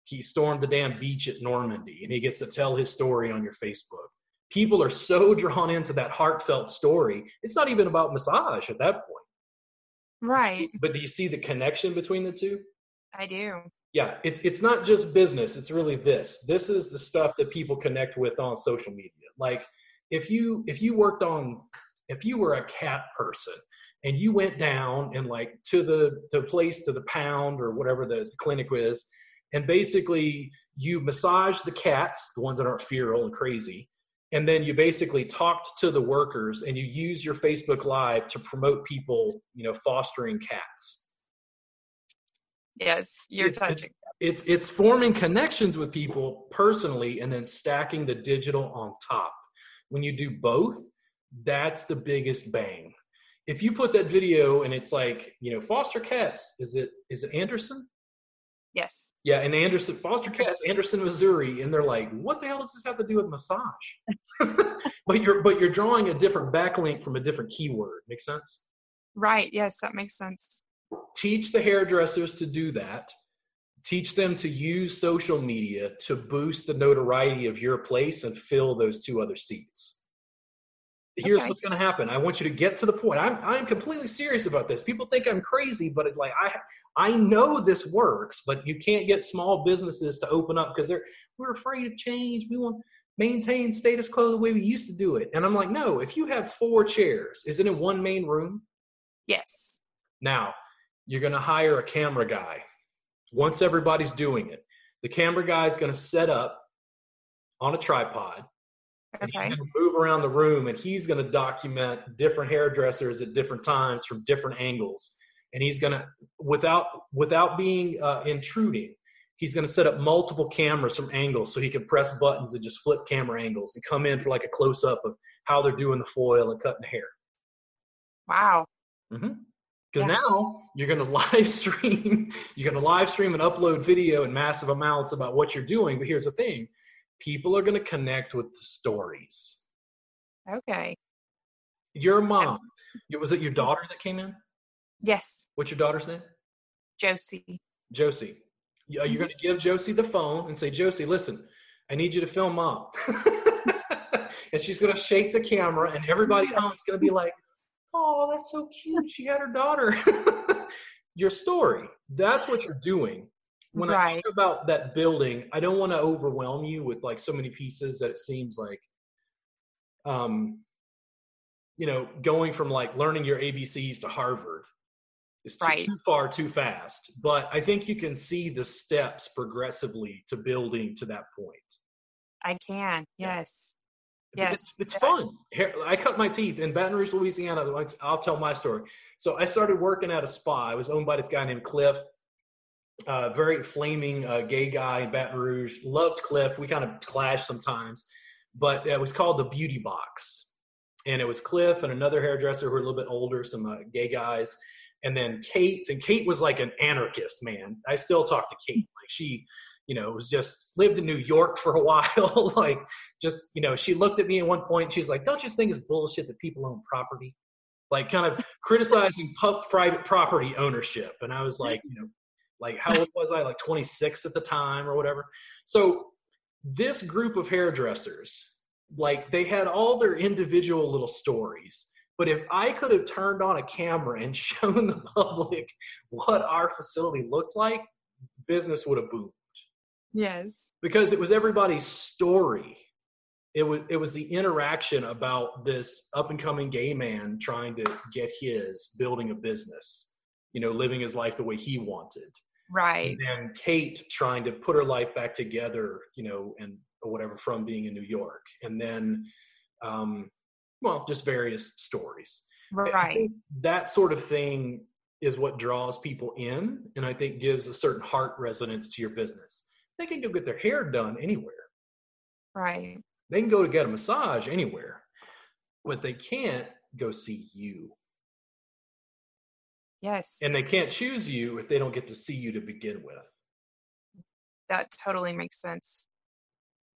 He stormed the damn beach at Normandy and he gets to tell his story on your Facebook. People are so drawn into that heartfelt story. It's not even about massage at that point. Right. But do you see the connection between the two? I do. Yeah, it's it's not just business, it's really this. This is the stuff that people connect with on social media. Like if you if you worked on if you were a cat person and you went down and like to the the place to the pound or whatever the clinic is and basically you massage the cats the ones that aren't feral and crazy and then you basically talked to the workers and you use your facebook live to promote people you know fostering cats. Yes, you're It's- it's- touching. it's it's forming connections with people personally and then stacking the digital on top. When you do both that's the biggest bang. If you put that video and it's like you know foster cats is it is it anderson Yes. yeah and anderson foster cats anderson missouri and they're like what the hell does this have to do with massage but you're but you're drawing a different backlink from a different keyword make sense Right. Yes, that makes sense. teach the hairdressers to do that teach them to use social media to boost the notoriety of your place and fill those two other seats here's Okay. what's going to happen i want you to get to the point i'm i'm completely serious about this people think i'm crazy but it's like i i know this works but you can't get small businesses to open up because they're we're afraid of change we want maintain status quo the way we used to do it and i'm like no if you have four chairs is it in one main room Yes. now, you're going to hire a camera guy. Once everybody's doing it, the camera guy is going to set up on a tripod and he's going to move around the room and he's going to document different hairdressers at different times from different angles. And he's going to, without without being uh, intruding, he's going to set up multiple cameras from angles so he can press buttons and just flip camera angles and come in for like a close up of how they're doing the foil and cutting the hair. Wow. Because Yeah. now you're going to live stream, you're going to live stream and upload video in massive amounts about what you're doing. But here's the thing people are going to connect with the stories. Okay. Your mom, was it your daughter that came in? Yes. What's your daughter's name? Josie. Josie. You- You're going to give Josie the phone and say, Josie, listen, I need you to film mom. and she's going to shake the camera, and everybody at home is going to be like, oh, that's so cute. She had her daughter. your story. That's what you're doing. When I talk about that building, I don't want to overwhelm you with like so many pieces that it seems like, um, you know, going from like learning your ABCs to Harvard is too, Right. too far too fast. But I think you can see the steps progressively to building to that point. I can. Yes. Yes. it's fun. Hair- I cut my teeth in Baton Rouge, Louisiana. I'll tell my story. So I started working at a spa. I was owned by this guy named Cliff, uh, very flaming uh, gay guy in Baton Rouge. Loved Cliff. We kind of clashed sometimes, but it was called the Beauty Box, and it was Cliff and another hairdresser who were a little bit older, some uh, gay guys, and then Kate. And Kate was like an anarchist, man. I still talk to Kate. Like she you know, was just lived in New York for a while. like, just, you know, she looked at me at one point. She's like, don't you think it's bullshit that people own property? Like, kind of criticizing private property ownership. And I was like, you know, like, how old was I? Like 26 at the time or whatever. So, this group of hairdressers, like, they had all their individual little stories. But if I could have turned on a camera and shown the public what our facility looked like, business would have boomed Yes. because it was everybody's story. It was it was the interaction about this up and coming gay man trying to get his building a business, you know, living his life the way he wanted. Right. And then Kate trying to put her life back together, you know, and or whatever from being in New York. And then um well, just various stories. Right. that sort of thing is what draws people in and I think gives a certain heart resonance to your business. They can go get their hair done anywhere. Right. They can go to get a massage anywhere, but they can't go see you. Yes. And they can't choose you if they don't get to see you to begin with. that totally makes sense.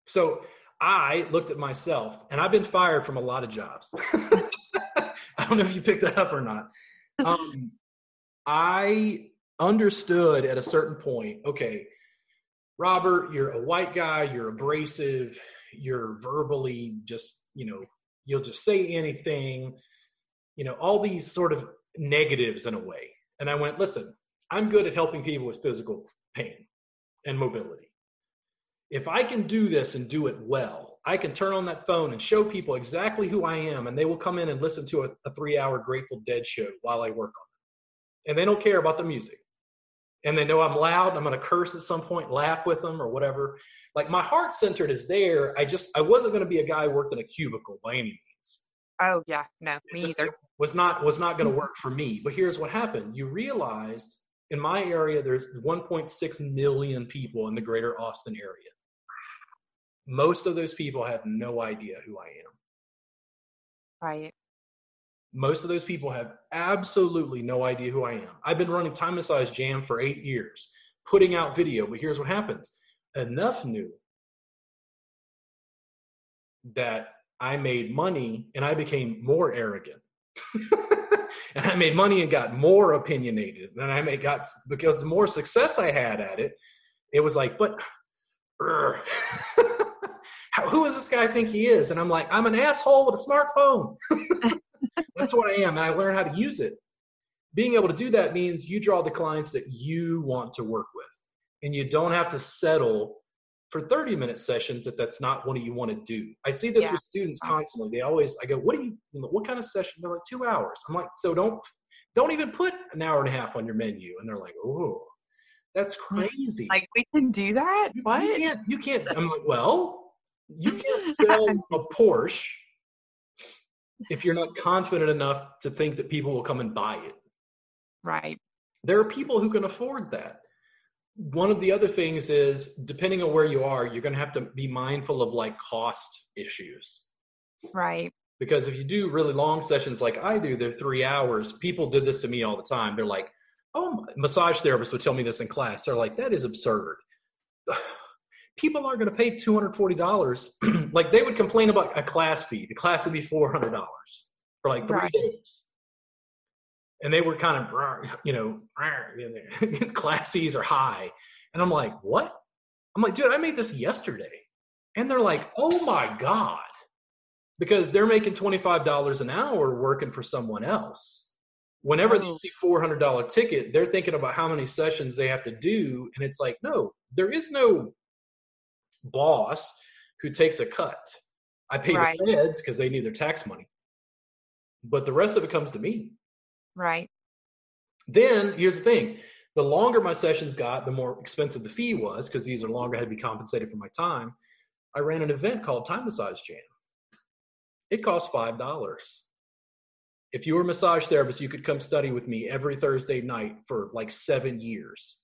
So I looked at myself and I've been fired from a lot of jobs. I don't know if you picked that up or not. Um, I understood at a certain point okay, Robert, you're a white guy, you're abrasive, you're verbally just, you know, you'll just say anything, you know, all these sort of negatives in a way. And I went, listen, I'm good at helping people with physical pain and mobility. If I can do this and do it well, I can turn on that phone and show people exactly who I am, and they will come in and listen to a, a three hour Grateful Dead show while I work on it. And they don't care about the music. And they know I'm loud, I'm gonna curse at some point, laugh with them or whatever. Like my heart centered is there. I just I wasn't gonna be a guy who worked in a cubicle by any means. Oh yeah, no, me either. was not was not going to mm-hmm. work for me. But here's what happened: you realized in my area there's 1.6 million people in the greater Austin area. Most of those people have no idea who I am. Right. Most of those people have absolutely no idea who I am. I've been running Thai Massage Jam for eight years, putting out video, but here's what happens. Enough knew that I made money and I became more arrogant. and I made money and got more opinionated. And I made got because the more success I had at it, it was like, but how, who does this guy think he is? And I'm like, I'm an asshole with a smartphone. That's what I am. And I learned how to use it. Being able to do that means you draw the clients that you want to work with. And you don't have to settle for 30 minute sessions if that's not what you want to do. I see this Yeah. with students constantly. They always, I go, what do you, what kind of session? They're like two hours. I'm like, so don't, don't even put an hour and a half on your menu. And they're like, oh, that's crazy. Like we can do that? You- What? You can't, you can't. I'm like, well, you can't sell a Porsche if you're not confident enough to think that people will come and buy it. Right. There are people who can afford that. One of the other things is, depending on where you are, you're going to have to be mindful of like cost issues. Right. Because if you do really long sessions like I do, they're three hours. People did this to me all the time. They're like, oh, massage therapists would tell me this in class. They're like, that is absurd. People aren't going to pay $240. like they would complain about a class fee. The class would be $400 for like three Right. days. And they were kind of, you know, class fees are high. And I'm like, what? I'm like, dude, I made this yesterday. And they're like, oh my God. Because they're making $25 an hour working for someone else. Whenever they Oh. see $400 ticket, they're thinking about how many sessions they have to do. And it's like, no, there is no boss who takes a cut. I pay Right. the feds because they need their tax money. But the rest of it comes to me. Right. Then here's the thing the longer my sessions got, the more expensive the fee was because these are longer, I had to be compensated for my time. I ran an event called Thai Massage Jam. It cost $5. If you were a massage therapist, you could come study with me every Thursday night for like seven years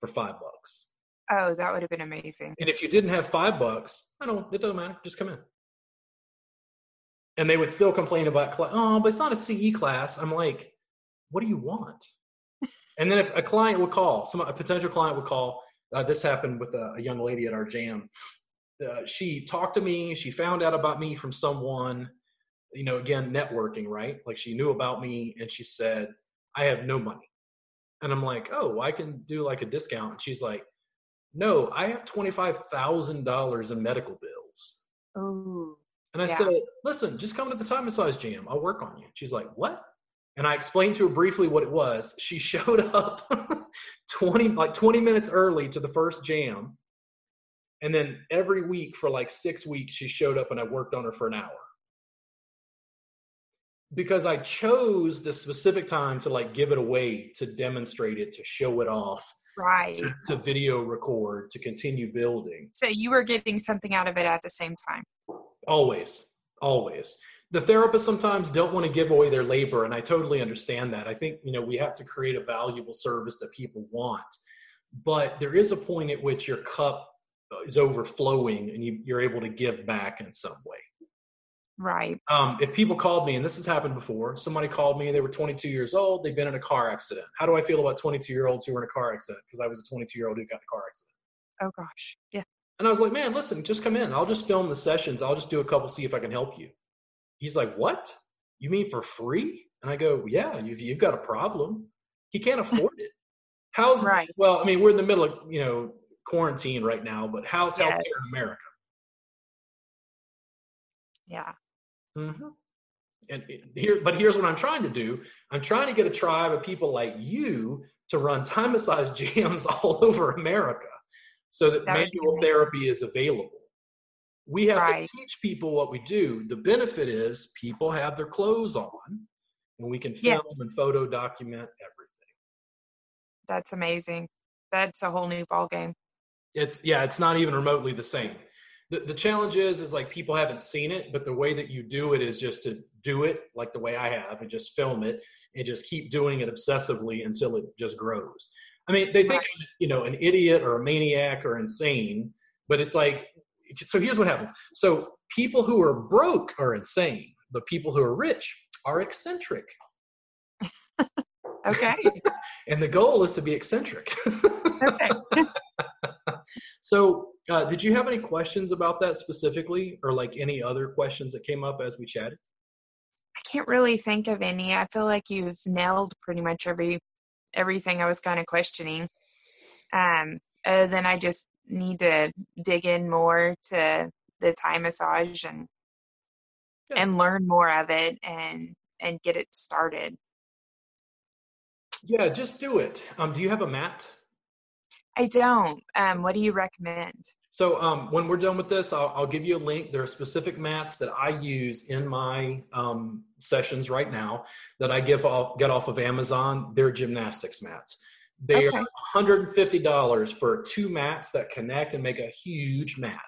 for five bucks. Oh, that would have been amazing. And if you didn't have five bucks, I don't, it doesn't matter. Just come in. And they would still complain about, oh, but it's not a CE class. I'm like, what do you want? and then if a client would call, some a potential client would call. Uh, this happened with a, a young lady at our jam. Uh, she talked to me. She found out about me from someone. You know, again, networking, right? Like she knew about me, and she said, "I have no money." And I'm like, "Oh, I can do like a discount." And she's like, no, I have $25,000 in medical bills. Oh, And I Yeah. said, listen, just come to the Thai massage jam. I'll work on you. She's like, what? And I explained to her briefly what it was. She showed up 20, like 20 minutes early to the first jam. And then every week for like six weeks, she showed up and I worked on her for an hour. Because I chose the specific time to like give it away, to demonstrate it, to show it off, right. to, to video record, to continue building. So you were getting something out of it at the same time. Always, always. The therapists sometimes don't want to give away their labor and i totally understand that. I think you know we have to create a valuable service that people want. But there is a point at which your cup is overflowing and you, you're able to give back in some way. Right. Um, if people called me and this has happened before somebody called me they were 22 years old they've been in a car accident. How do i feel about 22 year olds who were in a car accident? Because i was a 22 year old who got in a car accident. Oh gosh. Yeah. And i was like man listen just come in. I'll just film the sessions. I'll just do a couple see if i can help you He's like, What? You mean for free? And I go, Yeah, you've, you've got a problem. He can't afford it. How's, right. well, I mean, we're in the middle of, you know, quarantine right now, but how's yeah. healthcare in America? Yeah. Mm-hmm. And here, but here's what I'm trying to do. I'm trying to get a tribe of people like you to run Thai massage jams all over America so that, that manual therapy is available. We have right. to teach people what we do. The benefit is people have their clothes on and we can film yes. and photo document everything. That's amazing. That's a whole new ball game. It's yeah, it's not even remotely the same. The, the challenge is is like people haven't seen it, but the way that you do it is just to do it like the way I have and just film it and just keep doing it obsessively until it just grows. I mean, they think right. you know an idiot or a maniac or insane, but it's like so here's what happens. So people who are broke are insane, but people who are rich are eccentric. okay. and the goal is to be eccentric. okay. so, uh, did you have any questions about that specifically, or like any other questions that came up as we chatted? I can't really think of any. I feel like you've nailed pretty much every everything I was kind of questioning. Um, other than I just need to dig in more to the Thai massage and yeah. and learn more of it and and get it started. Yeah, just do it. Um, do you have a mat? I don't. Um, what do you recommend? So um, when we're done with this, I'll, I'll, give you a link. There are specific mats that I use in my um, sessions right now that I give off, get off of Amazon. They're gymnastics mats. They okay. are $150 for two mats that connect and make a huge mat.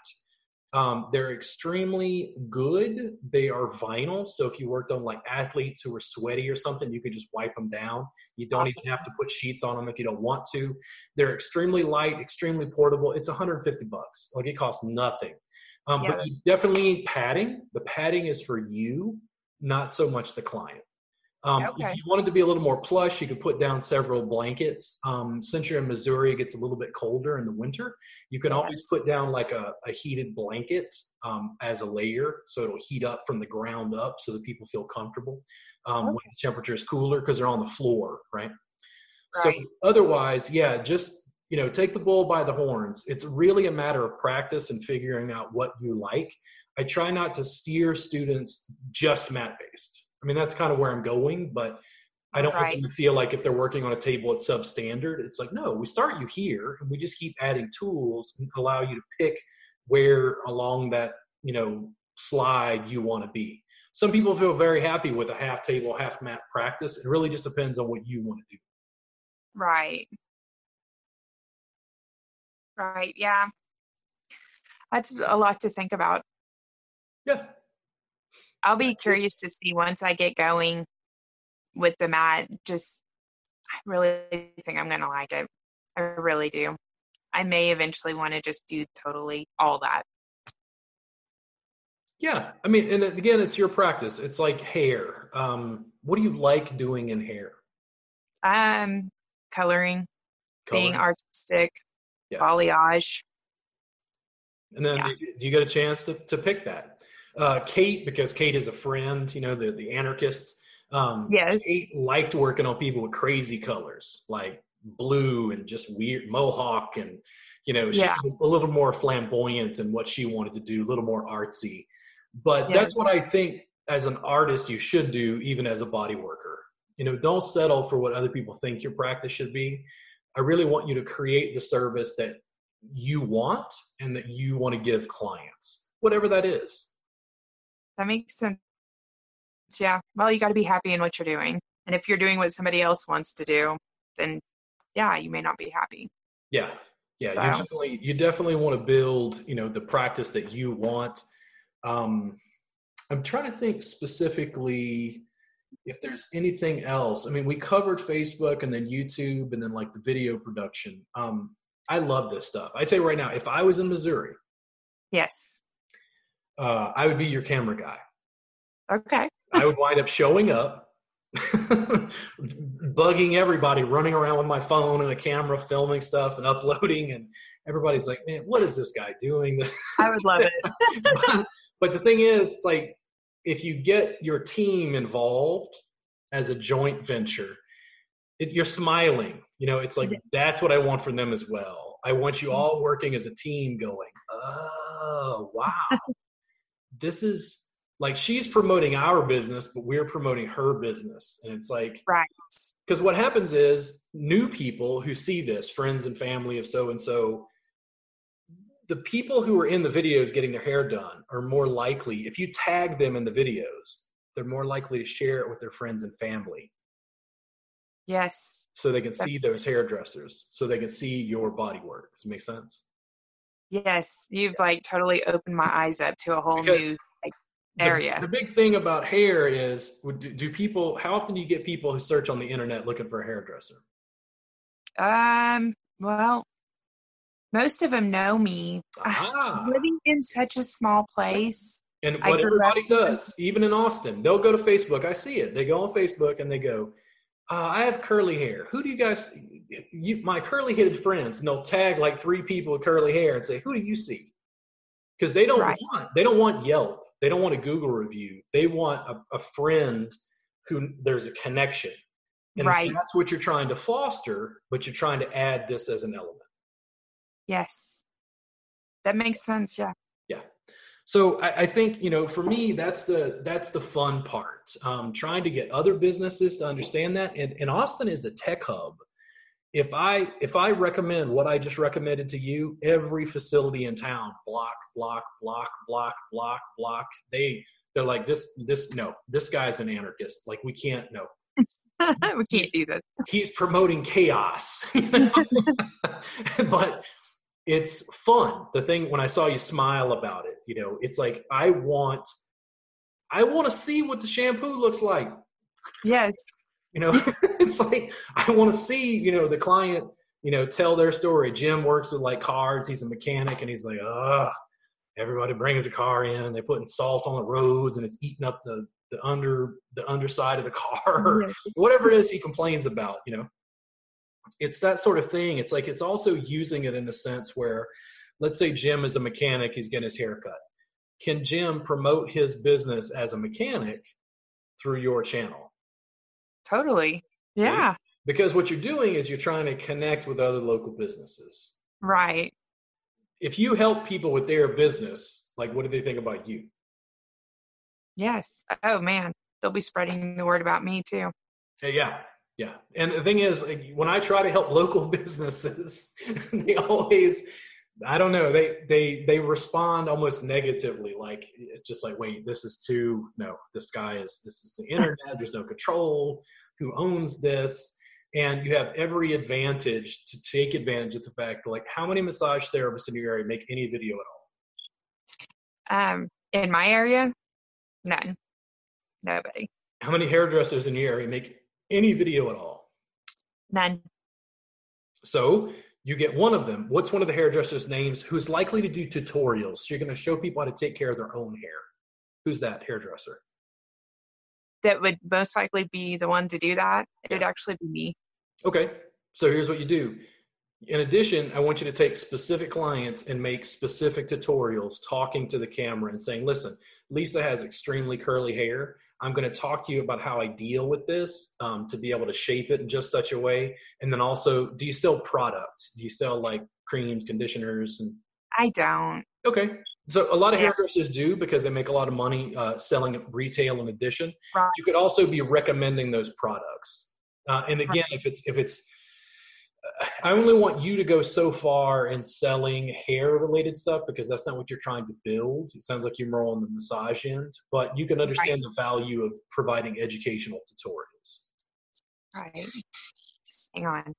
Um, they're extremely good. They are vinyl, so if you worked on like athletes who are sweaty or something, you could just wipe them down. You don't awesome. even have to put sheets on them if you don't want to. They're extremely light, extremely portable. It's 150 bucks. Like it costs nothing. Um, yes. But you definitely need padding. The padding is for you, not so much the client. Um, okay. If you wanted to be a little more plush, you could put down several blankets. Um, since you're in Missouri, it gets a little bit colder in the winter. You can yes. always put down like a, a heated blanket um, as a layer, so it'll heat up from the ground up, so that people feel comfortable um, okay. when the temperature is cooler because they're on the floor, right? right? So otherwise, yeah, just you know, take the bull by the horns. It's really a matter of practice and figuring out what you like. I try not to steer students just mat based I mean, that's kind of where I'm going, but I don't right. want them to feel like if they're working on a table at substandard, it's like, no, we start you here and we just keep adding tools and allow you to pick where along that, you know, slide you want to be. Some people feel very happy with a half table, half mat practice. It really just depends on what you want to do. Right. Right. Yeah. That's a lot to think about. Yeah. I'll be curious to see once I get going with the mat. Just, I really think I'm going to like it. I really do. I may eventually want to just do totally all that. Yeah, I mean, and again, it's your practice. It's like hair. Um, what do you like doing in hair? Um, coloring, coloring. being artistic, yeah. balayage. And then, yeah. do you get a chance to to pick that? Uh, Kate, because Kate is a friend, you know, the, the anarchists. Um, yes. Kate liked working on people with crazy colors, like blue and just weird mohawk. And, you know, she's yeah. a little more flamboyant in what she wanted to do, a little more artsy. But yes. that's what I think as an artist you should do, even as a body worker. You know, don't settle for what other people think your practice should be. I really want you to create the service that you want and that you want to give clients, whatever that is. That makes sense. Yeah. Well, you got to be happy in what you're doing. And if you're doing what somebody else wants to do, then yeah, you may not be happy. Yeah. Yeah. So. You definitely, you definitely want to build, you know, the practice that you want. Um, I'm trying to think specifically if there's anything else. I mean, we covered Facebook and then YouTube and then like the video production. Um, I love this stuff. I tell you right now, if I was in Missouri, Yes. Uh, I would be your camera guy. Okay. I would wind up showing up, bugging everybody, running around with my phone and a camera, filming stuff and uploading, and everybody's like, "Man, what is this guy doing?" I would love it. but the thing is, it's like if you get your team involved as a joint venture, it, you're smiling. You know, it's like that's what I want from them as well. I want you all working as a team, going, "Oh, wow, this is." Like she's promoting our business, but we're promoting her business. And it's like, Right. because what happens is new people who see this friends and family of so and so the people who are in the videos getting their hair done are more likely if you tag them in the videos they're more likely to share it with their friends and family Yes. so they can see those hairdressers so they can see your body work does it make sense Yes. You've like totally opened my eyes up to a whole Because new like, area. the, big thing about hair is do, do people how often do you get people who search on the internet looking for a hairdresser Um, well, most of them know me. ah. Living in such a small place. And what everybody does, even in Austin, they'll go to Facebook. I see it. They go on Facebook and they go, uh, "I have curly hair. Who do you guys? You, my curly-headed friends." And they'll tag like three people with curly hair and say, "Who do you see?" Because they don't Right. want they don't want Yelp. They don't want a Google review. They want a, a friend who there's a connection. And Right. that's what you're trying to foster, but you're trying to add this as an element. Yes. That makes sense. Yeah. Yeah. So I, I think you know for me that's the that's the fun part um, trying to get other businesses to understand that and, and austin is a tech hub if i if i recommend what i just recommended to you every facility in town block block block block block block they they're like this this no this guy's an anarchist like we can't no we can't do this. he's promoting chaos. but it's fun. The thing when I saw you smile about it, you know, it's like I want I want to see what the shampoo looks like. Yes. You know, it's like I want to see, you know, the client, you know, tell their story. Jim works with like cars, he's a mechanic and he's like, ugh, everybody brings a car in, they're putting salt on the roads and it's eating up the the under the underside of the car. Whatever it is he complains about you know. It's that sort of thing. It's like it's also using it in a sense where let's say jim is a mechanic he's getting his hair cut. Can jim promote his business as a mechanic through your channel Totally. See? Yeah. because what you're doing is you're trying to connect with other local businesses Right. if you help people with their business like what do they think about you Yes. Oh man. They'll be spreading the word about me too. Yeah, yeah. And the thing is, when I try to help local businesses, they always, I don't know, they they they respond almost negatively. Like it's just like, wait, this is too. No, this guy is. This is the internet. There's no control. Who owns this? And you have every advantage to take advantage of the fact that, like, how many massage therapists in your area make any video at all? Um, in my area, none. Nobody. How many hairdressers in your area make any video at all? None. So you get one of them. What's one of the hairdressers' names who's likely to do tutorials? So you're going to show people how to take care of their own hair. Who's that hairdresser? That would most likely be the one to do that. It'd actually be me. Okay. So here's what you do. In addition, I want you to take specific clients and make specific tutorials talking to the camera and saying, listen, Lisa has extremely curly hair. I'm going to talk to you about how I deal with this um, to be able to shape it in just such a way. And then also, do you sell products? Do you sell like creams, conditioners, and I don't. Okay. So a lot of Yeah. hairdressers do because they make a lot of money uh, selling retail in addition. Right. You could also be recommending those products. Uh, and again, if it's if it's, I only want you to go so far in selling hair related stuff because that's not what you're trying to build. It sounds like you're more on the massage end, but you can understand the value of providing educational tutorials. Right. Hang on. Do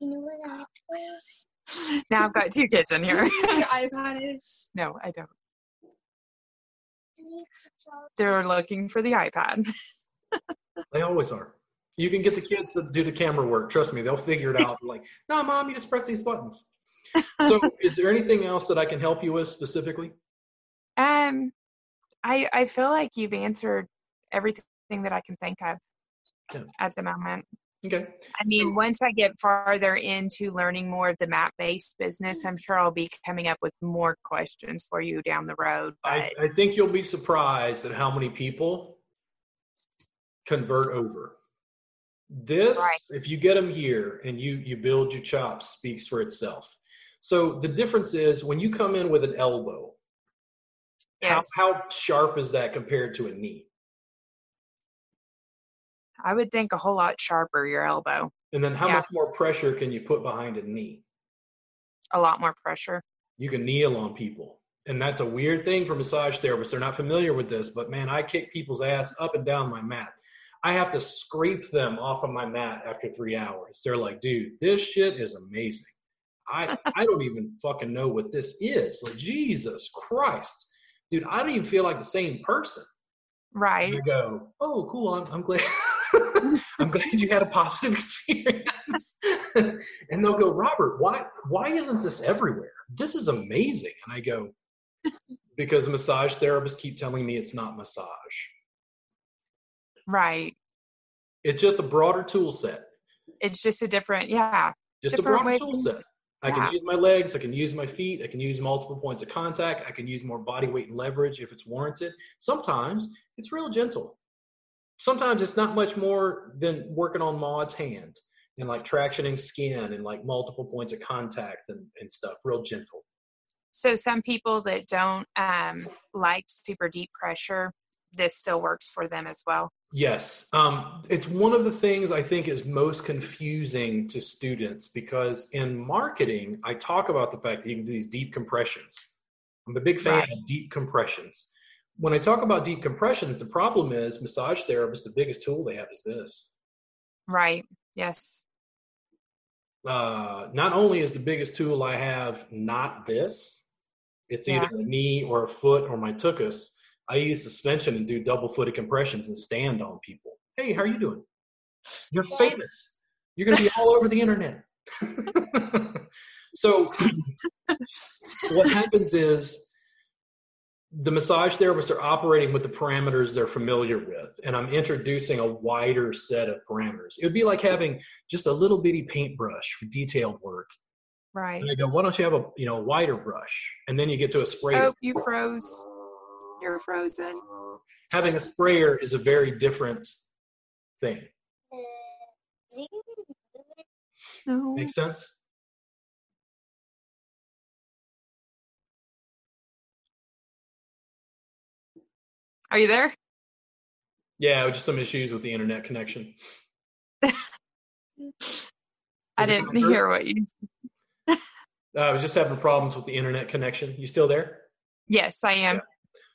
you know where that was? Now I've got two kids in here. Your iPad is. no, I don't. They're looking for the iPad. They always are. You can get the kids to do the camera work. Trust me, they'll figure it out. like, no, mom, you just press these buttons. So, is there anything else that I can help you with specifically? Um, I I feel like you've answered everything that I can think of Yeah. at the moment. Okay. I mean, So- once I get farther into learning more of the mat based business, I'm sure I'll be coming up with more questions for you down the road. But I, I think you'll be surprised at how many people convert over. This, Right. if you get them here and you you build your chops, speaks for itself. So the difference is when you come in with an elbow, yes, how, how sharp is that compared to a knee? I would think a whole lot sharper your elbow, And then how Yeah. much more pressure can you put behind a knee? a lot more pressure. You can kneel on people. And that's a weird thing for massage therapists. They're not familiar with this, but man, I kick people's ass up and down my mat. I have to scrape them off of my mat after three hours. They're like, dude, this shit is amazing. I I don't even fucking know what this is. Like Jesus Christ, dude, I don't even feel like the same person. Right. I go, oh, cool. I'm, I'm glad. I'm glad you had a positive experience. and they'll go, Robert, why why isn't this everywhere? This is amazing. And I go, because massage therapists keep telling me it's not massage. Right. It's just a broader tool set. It's just a different, yeah. Just a broader way tool set. I yeah. can use my legs, I can use my feet, I can use multiple points of contact, I can use more body weight and leverage if it's warranted. Sometimes it's real gentle. Sometimes it's not much more than working on Maud's hand and like tractioning skin and like multiple points of contact and, and stuff, real gentle. So some people that don't um, like super deep pressure, this still works for them as well. Yes. Um, it's one of the things I think is most confusing to students because in marketing, I talk about the fact that you can do these deep compressions. I'm a big fan Right. of deep compressions. When I talk about deep compressions, the problem is massage therapists, the biggest tool they have is this. Right. Yes. Uh, not only is the biggest tool I have not this, it's either a knee or a foot or my tuchus. I use suspension and do double footed compressions and stand on people. Hey, how are you doing? You're famous. You're going to be all over the internet. so, what happens is the massage therapists are operating with the parameters they're familiar with, and I'm introducing a wider set of parameters. It would be like having just a little bitty paintbrush for detailed work. Right. And I go, why don't you have a you know a wider brush? And then you get to a spray. Oh, you froze. You're frozen. Having a sprayer is a very different thing. No. Make sense? Are you there? Yeah, just some issues with the internet connection. I didn't hear what you. Uh, I was just having problems with the internet connection. You still there? Yes, I am.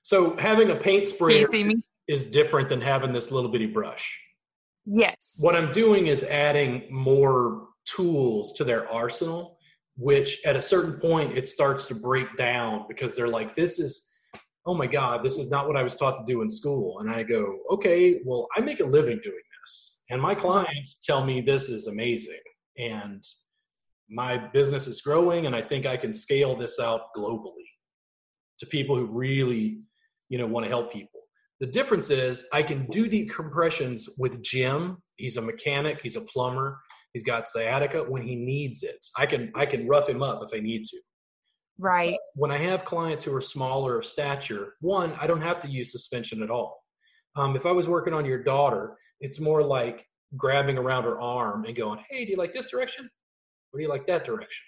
So having a paint sprayer you see me? is different than having this little bitty brush. Yes. What I'm doing is adding more tools to their arsenal, which at a certain point it starts to break down because they're like, this is, oh my God, this is not what I was taught to do in school. And I go, okay, well, I make a living doing this. And my clients tell me this is amazing. And my business is growing and I think I can scale this out globally to people who really, you know, want to help people. The difference is I can do deep compressions with Jim. He's a mechanic, he's a plumber, he's got sciatica when he needs it. I can I can rough him up if I need to. right. When I have clients who are smaller of stature, one, I don't have to use suspension at all. Um, if I was working on your daughter, it's more like grabbing around her arm and going, "Hey, do you like this direction? Or do you like that direction?"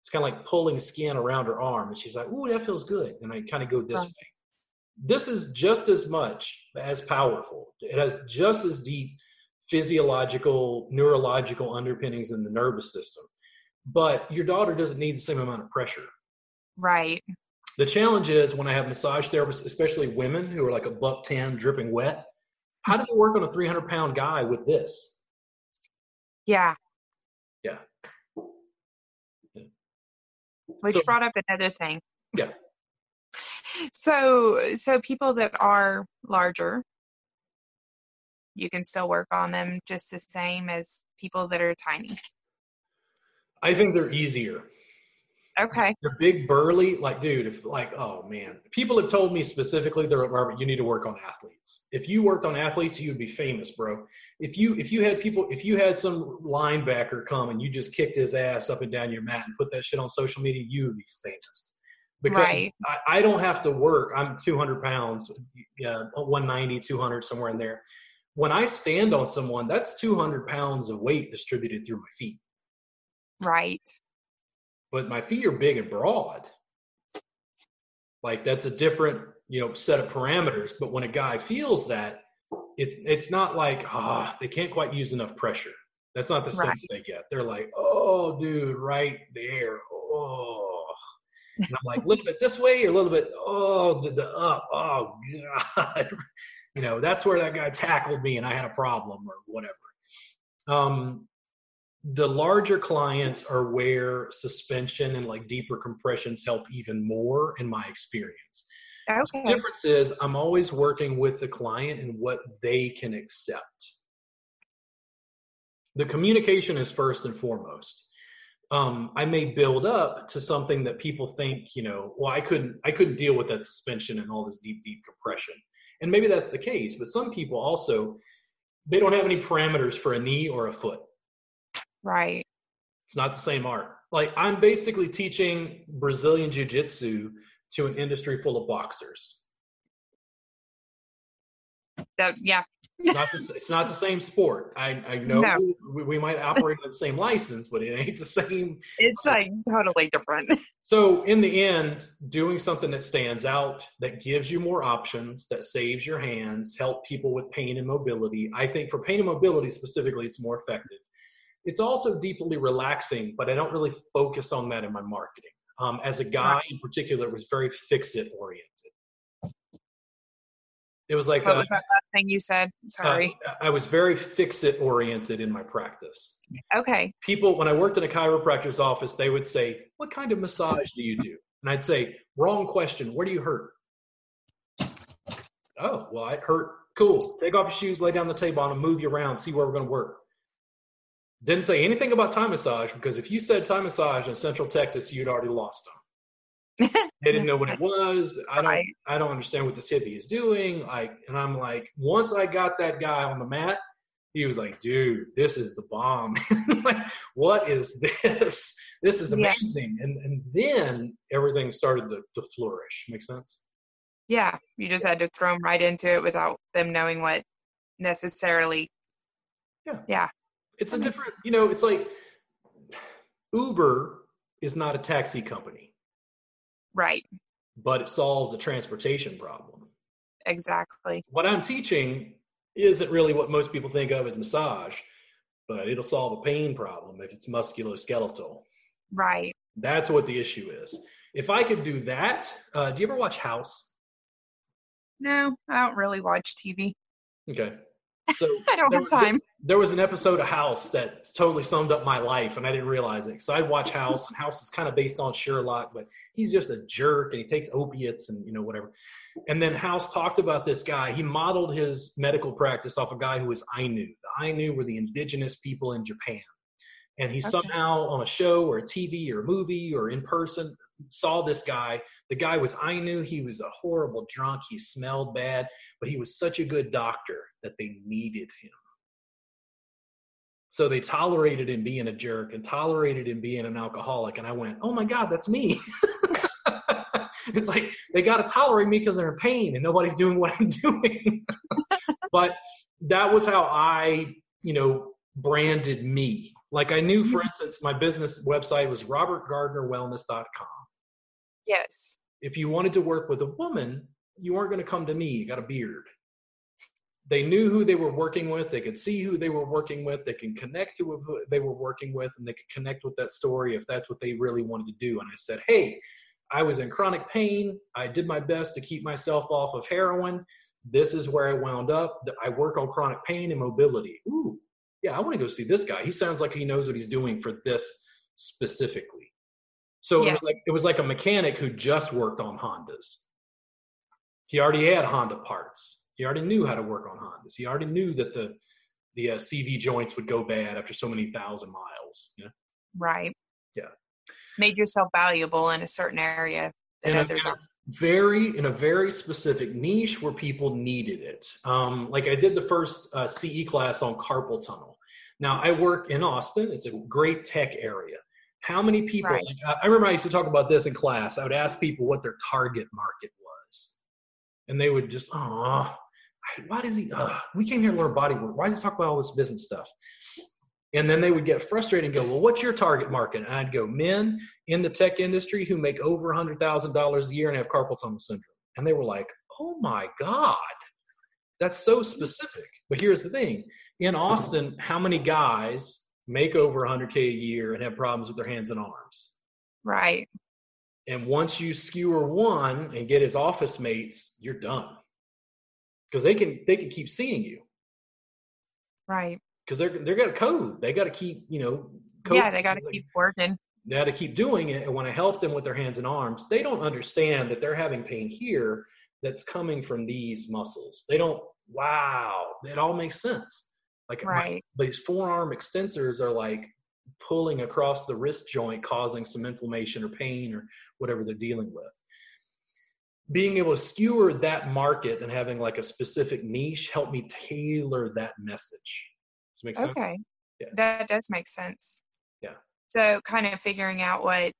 It's kind of like pulling skin around her arm, and she's like, "Ooh, that feels good," and I kind of go this Right. way. This is just as much as powerful. It has just as deep physiological, neurological underpinnings in the nervous system. But your daughter doesn't need the same amount of pressure. Right. The challenge is when I have massage therapists, especially women who are like a buck 10 dripping wet, how do you work on a 300 pound guy with this? Yeah. Yeah. Which So- brought up another thing. Yeah. So so people that are larger you can still work on them just the same as people that are tiny I think they're easier. okay They're big, burly. Like, dude, if like, oh man, people have told me specifically, they're Robert, you need to work on athletes. If you worked on athletes, you would be famous, bro. If you if you had people, if you had some linebacker come and you just kicked his ass up and down your mat and put that shit on social media, you would be famous. Because Right. I, I don't have to work. I'm 200 pounds, yeah, 190, 200, somewhere in there. When I stand on someone, that's 200 pounds of weight distributed through my feet. right but my feet are big and broad. Like that's a different, you know, set of parameters. But when a guy feels that, it's it's not like ah, they can't quite use enough pressure. That's not the Right. sense they get. They're like, oh, dude, right there, oh. And I'm like, a little bit this way, or a little bit, oh, the, the up, oh god, you know, that's where that guy tackled me, and I had a problem or whatever. Um, the larger clients are where suspension and like deeper compressions help even more in my experience. okay The difference is I'm always working with the client and what they can accept. The communication is first and foremost. Um, I may build up to something that people think, you know, well, I couldn't, I couldn't deal with that suspension and all this deep, deep compression. And maybe that's the case, but some people also, they don't have any parameters for a knee or a foot. right It's not the same art. Like I'm basically teaching Brazilian jiu-jitsu to an industry full of boxers. That yeah It's not the, it's not the same sport. I, I know No. we, we might operate on the same license, but it ain't the same. it's like totally different So in the end, doing something that stands out, that gives you more options, that saves your hands, help people with pain and mobility. I think for pain and mobility specifically, it's more effective. It's also deeply relaxing, but I don't really focus on that in my marketing. Um, as a guy in particular, it was very fix-it oriented. It was like what uh, was that last thing you said sorry uh, I was very fix-it oriented in my practice. okay People, when I worked in a chiropractor's office, they would say, "What kind of massage do you do?" And I'd say, "Wrong question. Where do you hurt?" Oh, well, I hurt. Cool. Take off your shoes, lay down the table, and move you around. See where we're going to work. Didn't say anything about Thai massage because if you said Thai massage in Central Texas, you'd already lost them. They didn't know what it was. I don't. I don't understand what this hippie is doing. Like, and I'm like, once I got that guy on the mat, he was like, dude, this is the bomb. like, what is this? This is Yeah. amazing. And and then everything started to, to flourish. Make sense? yeah you just had to throw them right into it without them knowing what necessarily Yeah. Yeah. It's a makes- different, you know, it's like Uber is not a taxi company, right but it solves a transportation problem. exactly What I'm teaching isn't really what most people think of as massage, but it'll solve a pain problem if it's musculoskeletal. right That's what the issue is. If I could do that, uh, do you ever watch House? no i don't really watch tv Okay. So i don't have was- time There was an episode of House that totally summed up my life, and I didn't realize it. So I watch House, and House is kind of based on Sherlock, but he's just a jerk, and he takes opiates and you know whatever. And then House talked about this guy. He modeled his medical practice off a guy who was Ainu. The Ainu were the indigenous people in Japan, and he Okay. somehow on a show or a TV or a movie or in person saw this guy. The guy was, Ainu He was a horrible drunk. He smelled bad, but he was such a good doctor that they needed him. So they tolerated him being a jerk and tolerated him being an alcoholic. And I went, oh my God, that's me. it's like they got to tolerate me because they're in pain and nobody's doing what I'm doing. but that was how I, you know, branded me. Like I knew, for mm-hmm. instance, my business website was robertgardnerwellness.com. yes. If you wanted to work with a woman, you weren't going to come to me. You got a beard. They knew who they were working with they could see who they were working with they can connect to who they were working with and they could connect with that story if that's what they really wanted to do. And i said hey i was in chronic pain i did my best to keep myself off of heroin. This is where i wound up. I work on chronic pain and mobility. Ooh yeah i want to go see this guy. He sounds like he knows what he's doing for this specifically so it was like it was like a mechanic who just worked on hondas He already had Honda parts. He already knew how to work on Hondas. He already knew that the the uh, CV joints would go bad after so many thousand miles. You know? Right. Yeah. Made yourself valuable in a certain area that in others a aren't. very in a very specific niche where people needed it. Um, like I did the first uh, CE class on carpal tunnel. Now I work in Austin. It's a great tech area. How many people? Right. I remember I used to talk about this in class. I would ask people what their target market was, and they would just, oh, why does he? Uh, we came here to learn body work. Why does he talk about all this business stuff? And then they would get frustrated and go, well, what's your target market? And I'd go, men in the tech industry who make over $100,000 a year and have carpal tunnel syndrome. And they were like, oh my God, that's so specific. But here's the thing in Austin, how many guys make over 100K a year and have problems with their hands and arms? Right. And once you skewer one and get his office mates, you're done. Because they can they can keep seeing you. Right. Because they're they're got a code. They got to keep, you know, code Yeah, they got to keep working. they got to keep doing it. And when I help them with their hands and arms, they don't understand that they're having pain here that's coming from these muscles. They don't, wow, it all makes sense. Like my- Right. these forearm extensors are like pulling across the wrist joint, causing some inflammation or pain or whatever they're dealing with. Being able to skewer that market and having like a specific niche helped me tailor that message. Does it make sense? Okay. Yeah. That does make sense. Yeah. So kind of figuring out what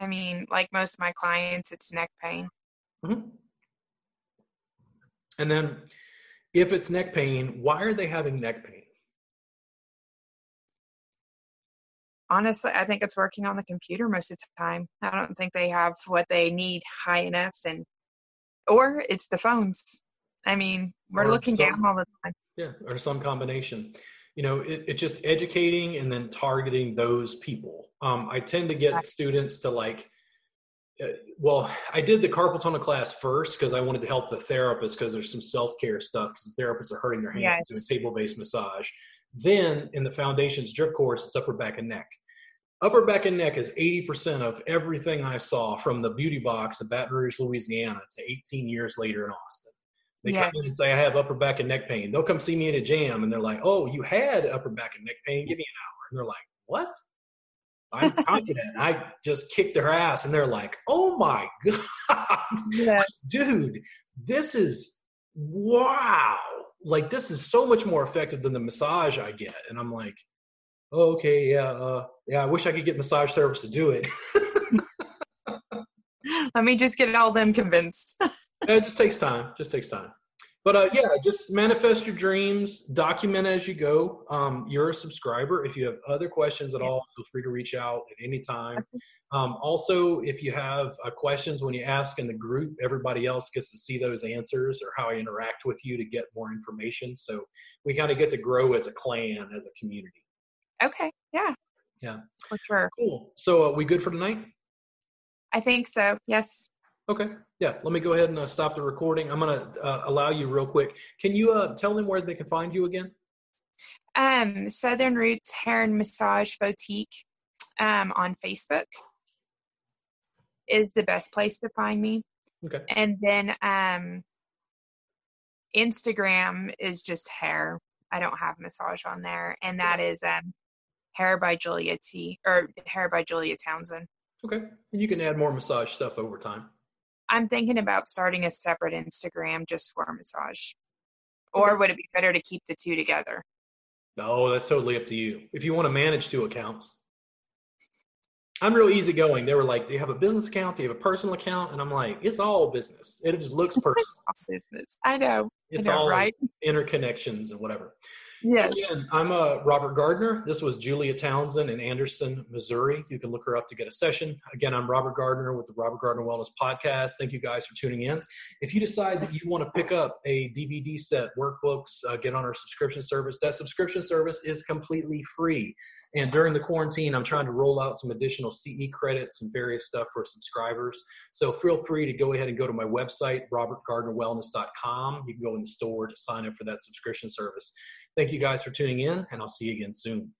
I mean, like most of my clients, it's neck pain. Mhm. And then if it's neck pain, why are they having neck pain? Honestly, I think it's working on the computer most of the time. I don't think they have what they need high enough and or it's the phones. I mean, we're Or looking some- down all the time. Yeah, or some combination. You know, it, it's just educating and then targeting those people. Um, I tend to get Right. students to like, Uh, well, I did the carpal tunnel class first because I wanted to help the therapists because there's some self care stuff because the therapists are hurting their hands Yes. doing table based massage. Then in the foundations drip course, it's upper back and neck. Upper back and neck is 80% of everything I saw from the beauty box in Baton Rouge, Louisiana to 18 years later in Austin. They come in and say, I have upper back and neck pain. They'll come see me in a jam and they're like, Oh, you had upper back and neck pain. Give me an hour. And they're like, What? I'm confident. I just kicked their ass and they're like, Oh my God, Yes. dude, this is wow. Like, this is so much more effective than the massage I get. And I'm like, oh, okay, yeah, uh, yeah, I wish I could get massage service to do it. Let me just get all them convinced. it just takes time. Just takes time. But uh, yeah, just manifest your dreams. Document as you go. Um, you're a subscriber. If you have other questions at all, feel free to reach out at any time. Um, also, if you have uh, questions when you ask in the group, everybody else gets to see those answers or how I interact with you to get more information. So we kind of get to grow as a clan, as a community. okay. Yeah. Yeah. For sure. Cool. So uh, we good for tonight? I think so. Yes. Okay. Yeah. Let me go ahead and uh, stop the recording. I'm going to uh, allow you real quick. Can you uh, tell them where they can find you again? Um, Southern Roots Hair and Massage Boutique um, on Facebook is the best place to find me. Okay. And then um, Instagram is just hair. I don't have massage on there. And that is um, Hair by Julia T or Hair by Julia Townsend. Okay. And you can add more massage stuff over time. I'm thinking about starting a separate Instagram just for massage. Or would it be better to keep the two together? No, that's totally up to you. If you want to manage two accounts, I'm real easygoing. They were like, "Do you have a business account? Do you have a personal account?" And I'm like, "It's all business. It just looks personal. All business. I know. It's I know, all right? interconnections and whatever." Yes. Again, I'm uh, Robert Gardner. This was Julia Townsend in Anderson, Missouri. You can look her up to get a session. Again, I'm Robert Gardner with the Robert Gardner Wellness Podcast. Thank you guys for tuning in. If you decide that you want to pick up a DVD set, workbooks, uh, get on our subscription service, that subscription service is completely free. And during the quarantine, I'm trying to roll out some additional CE credits and various stuff for subscribers. So feel free to go ahead and go to my website, robertgardnerwellness.com. You can go in the store to sign up for that subscription service. Thank you guys for tuning in, and I'll see you again soon.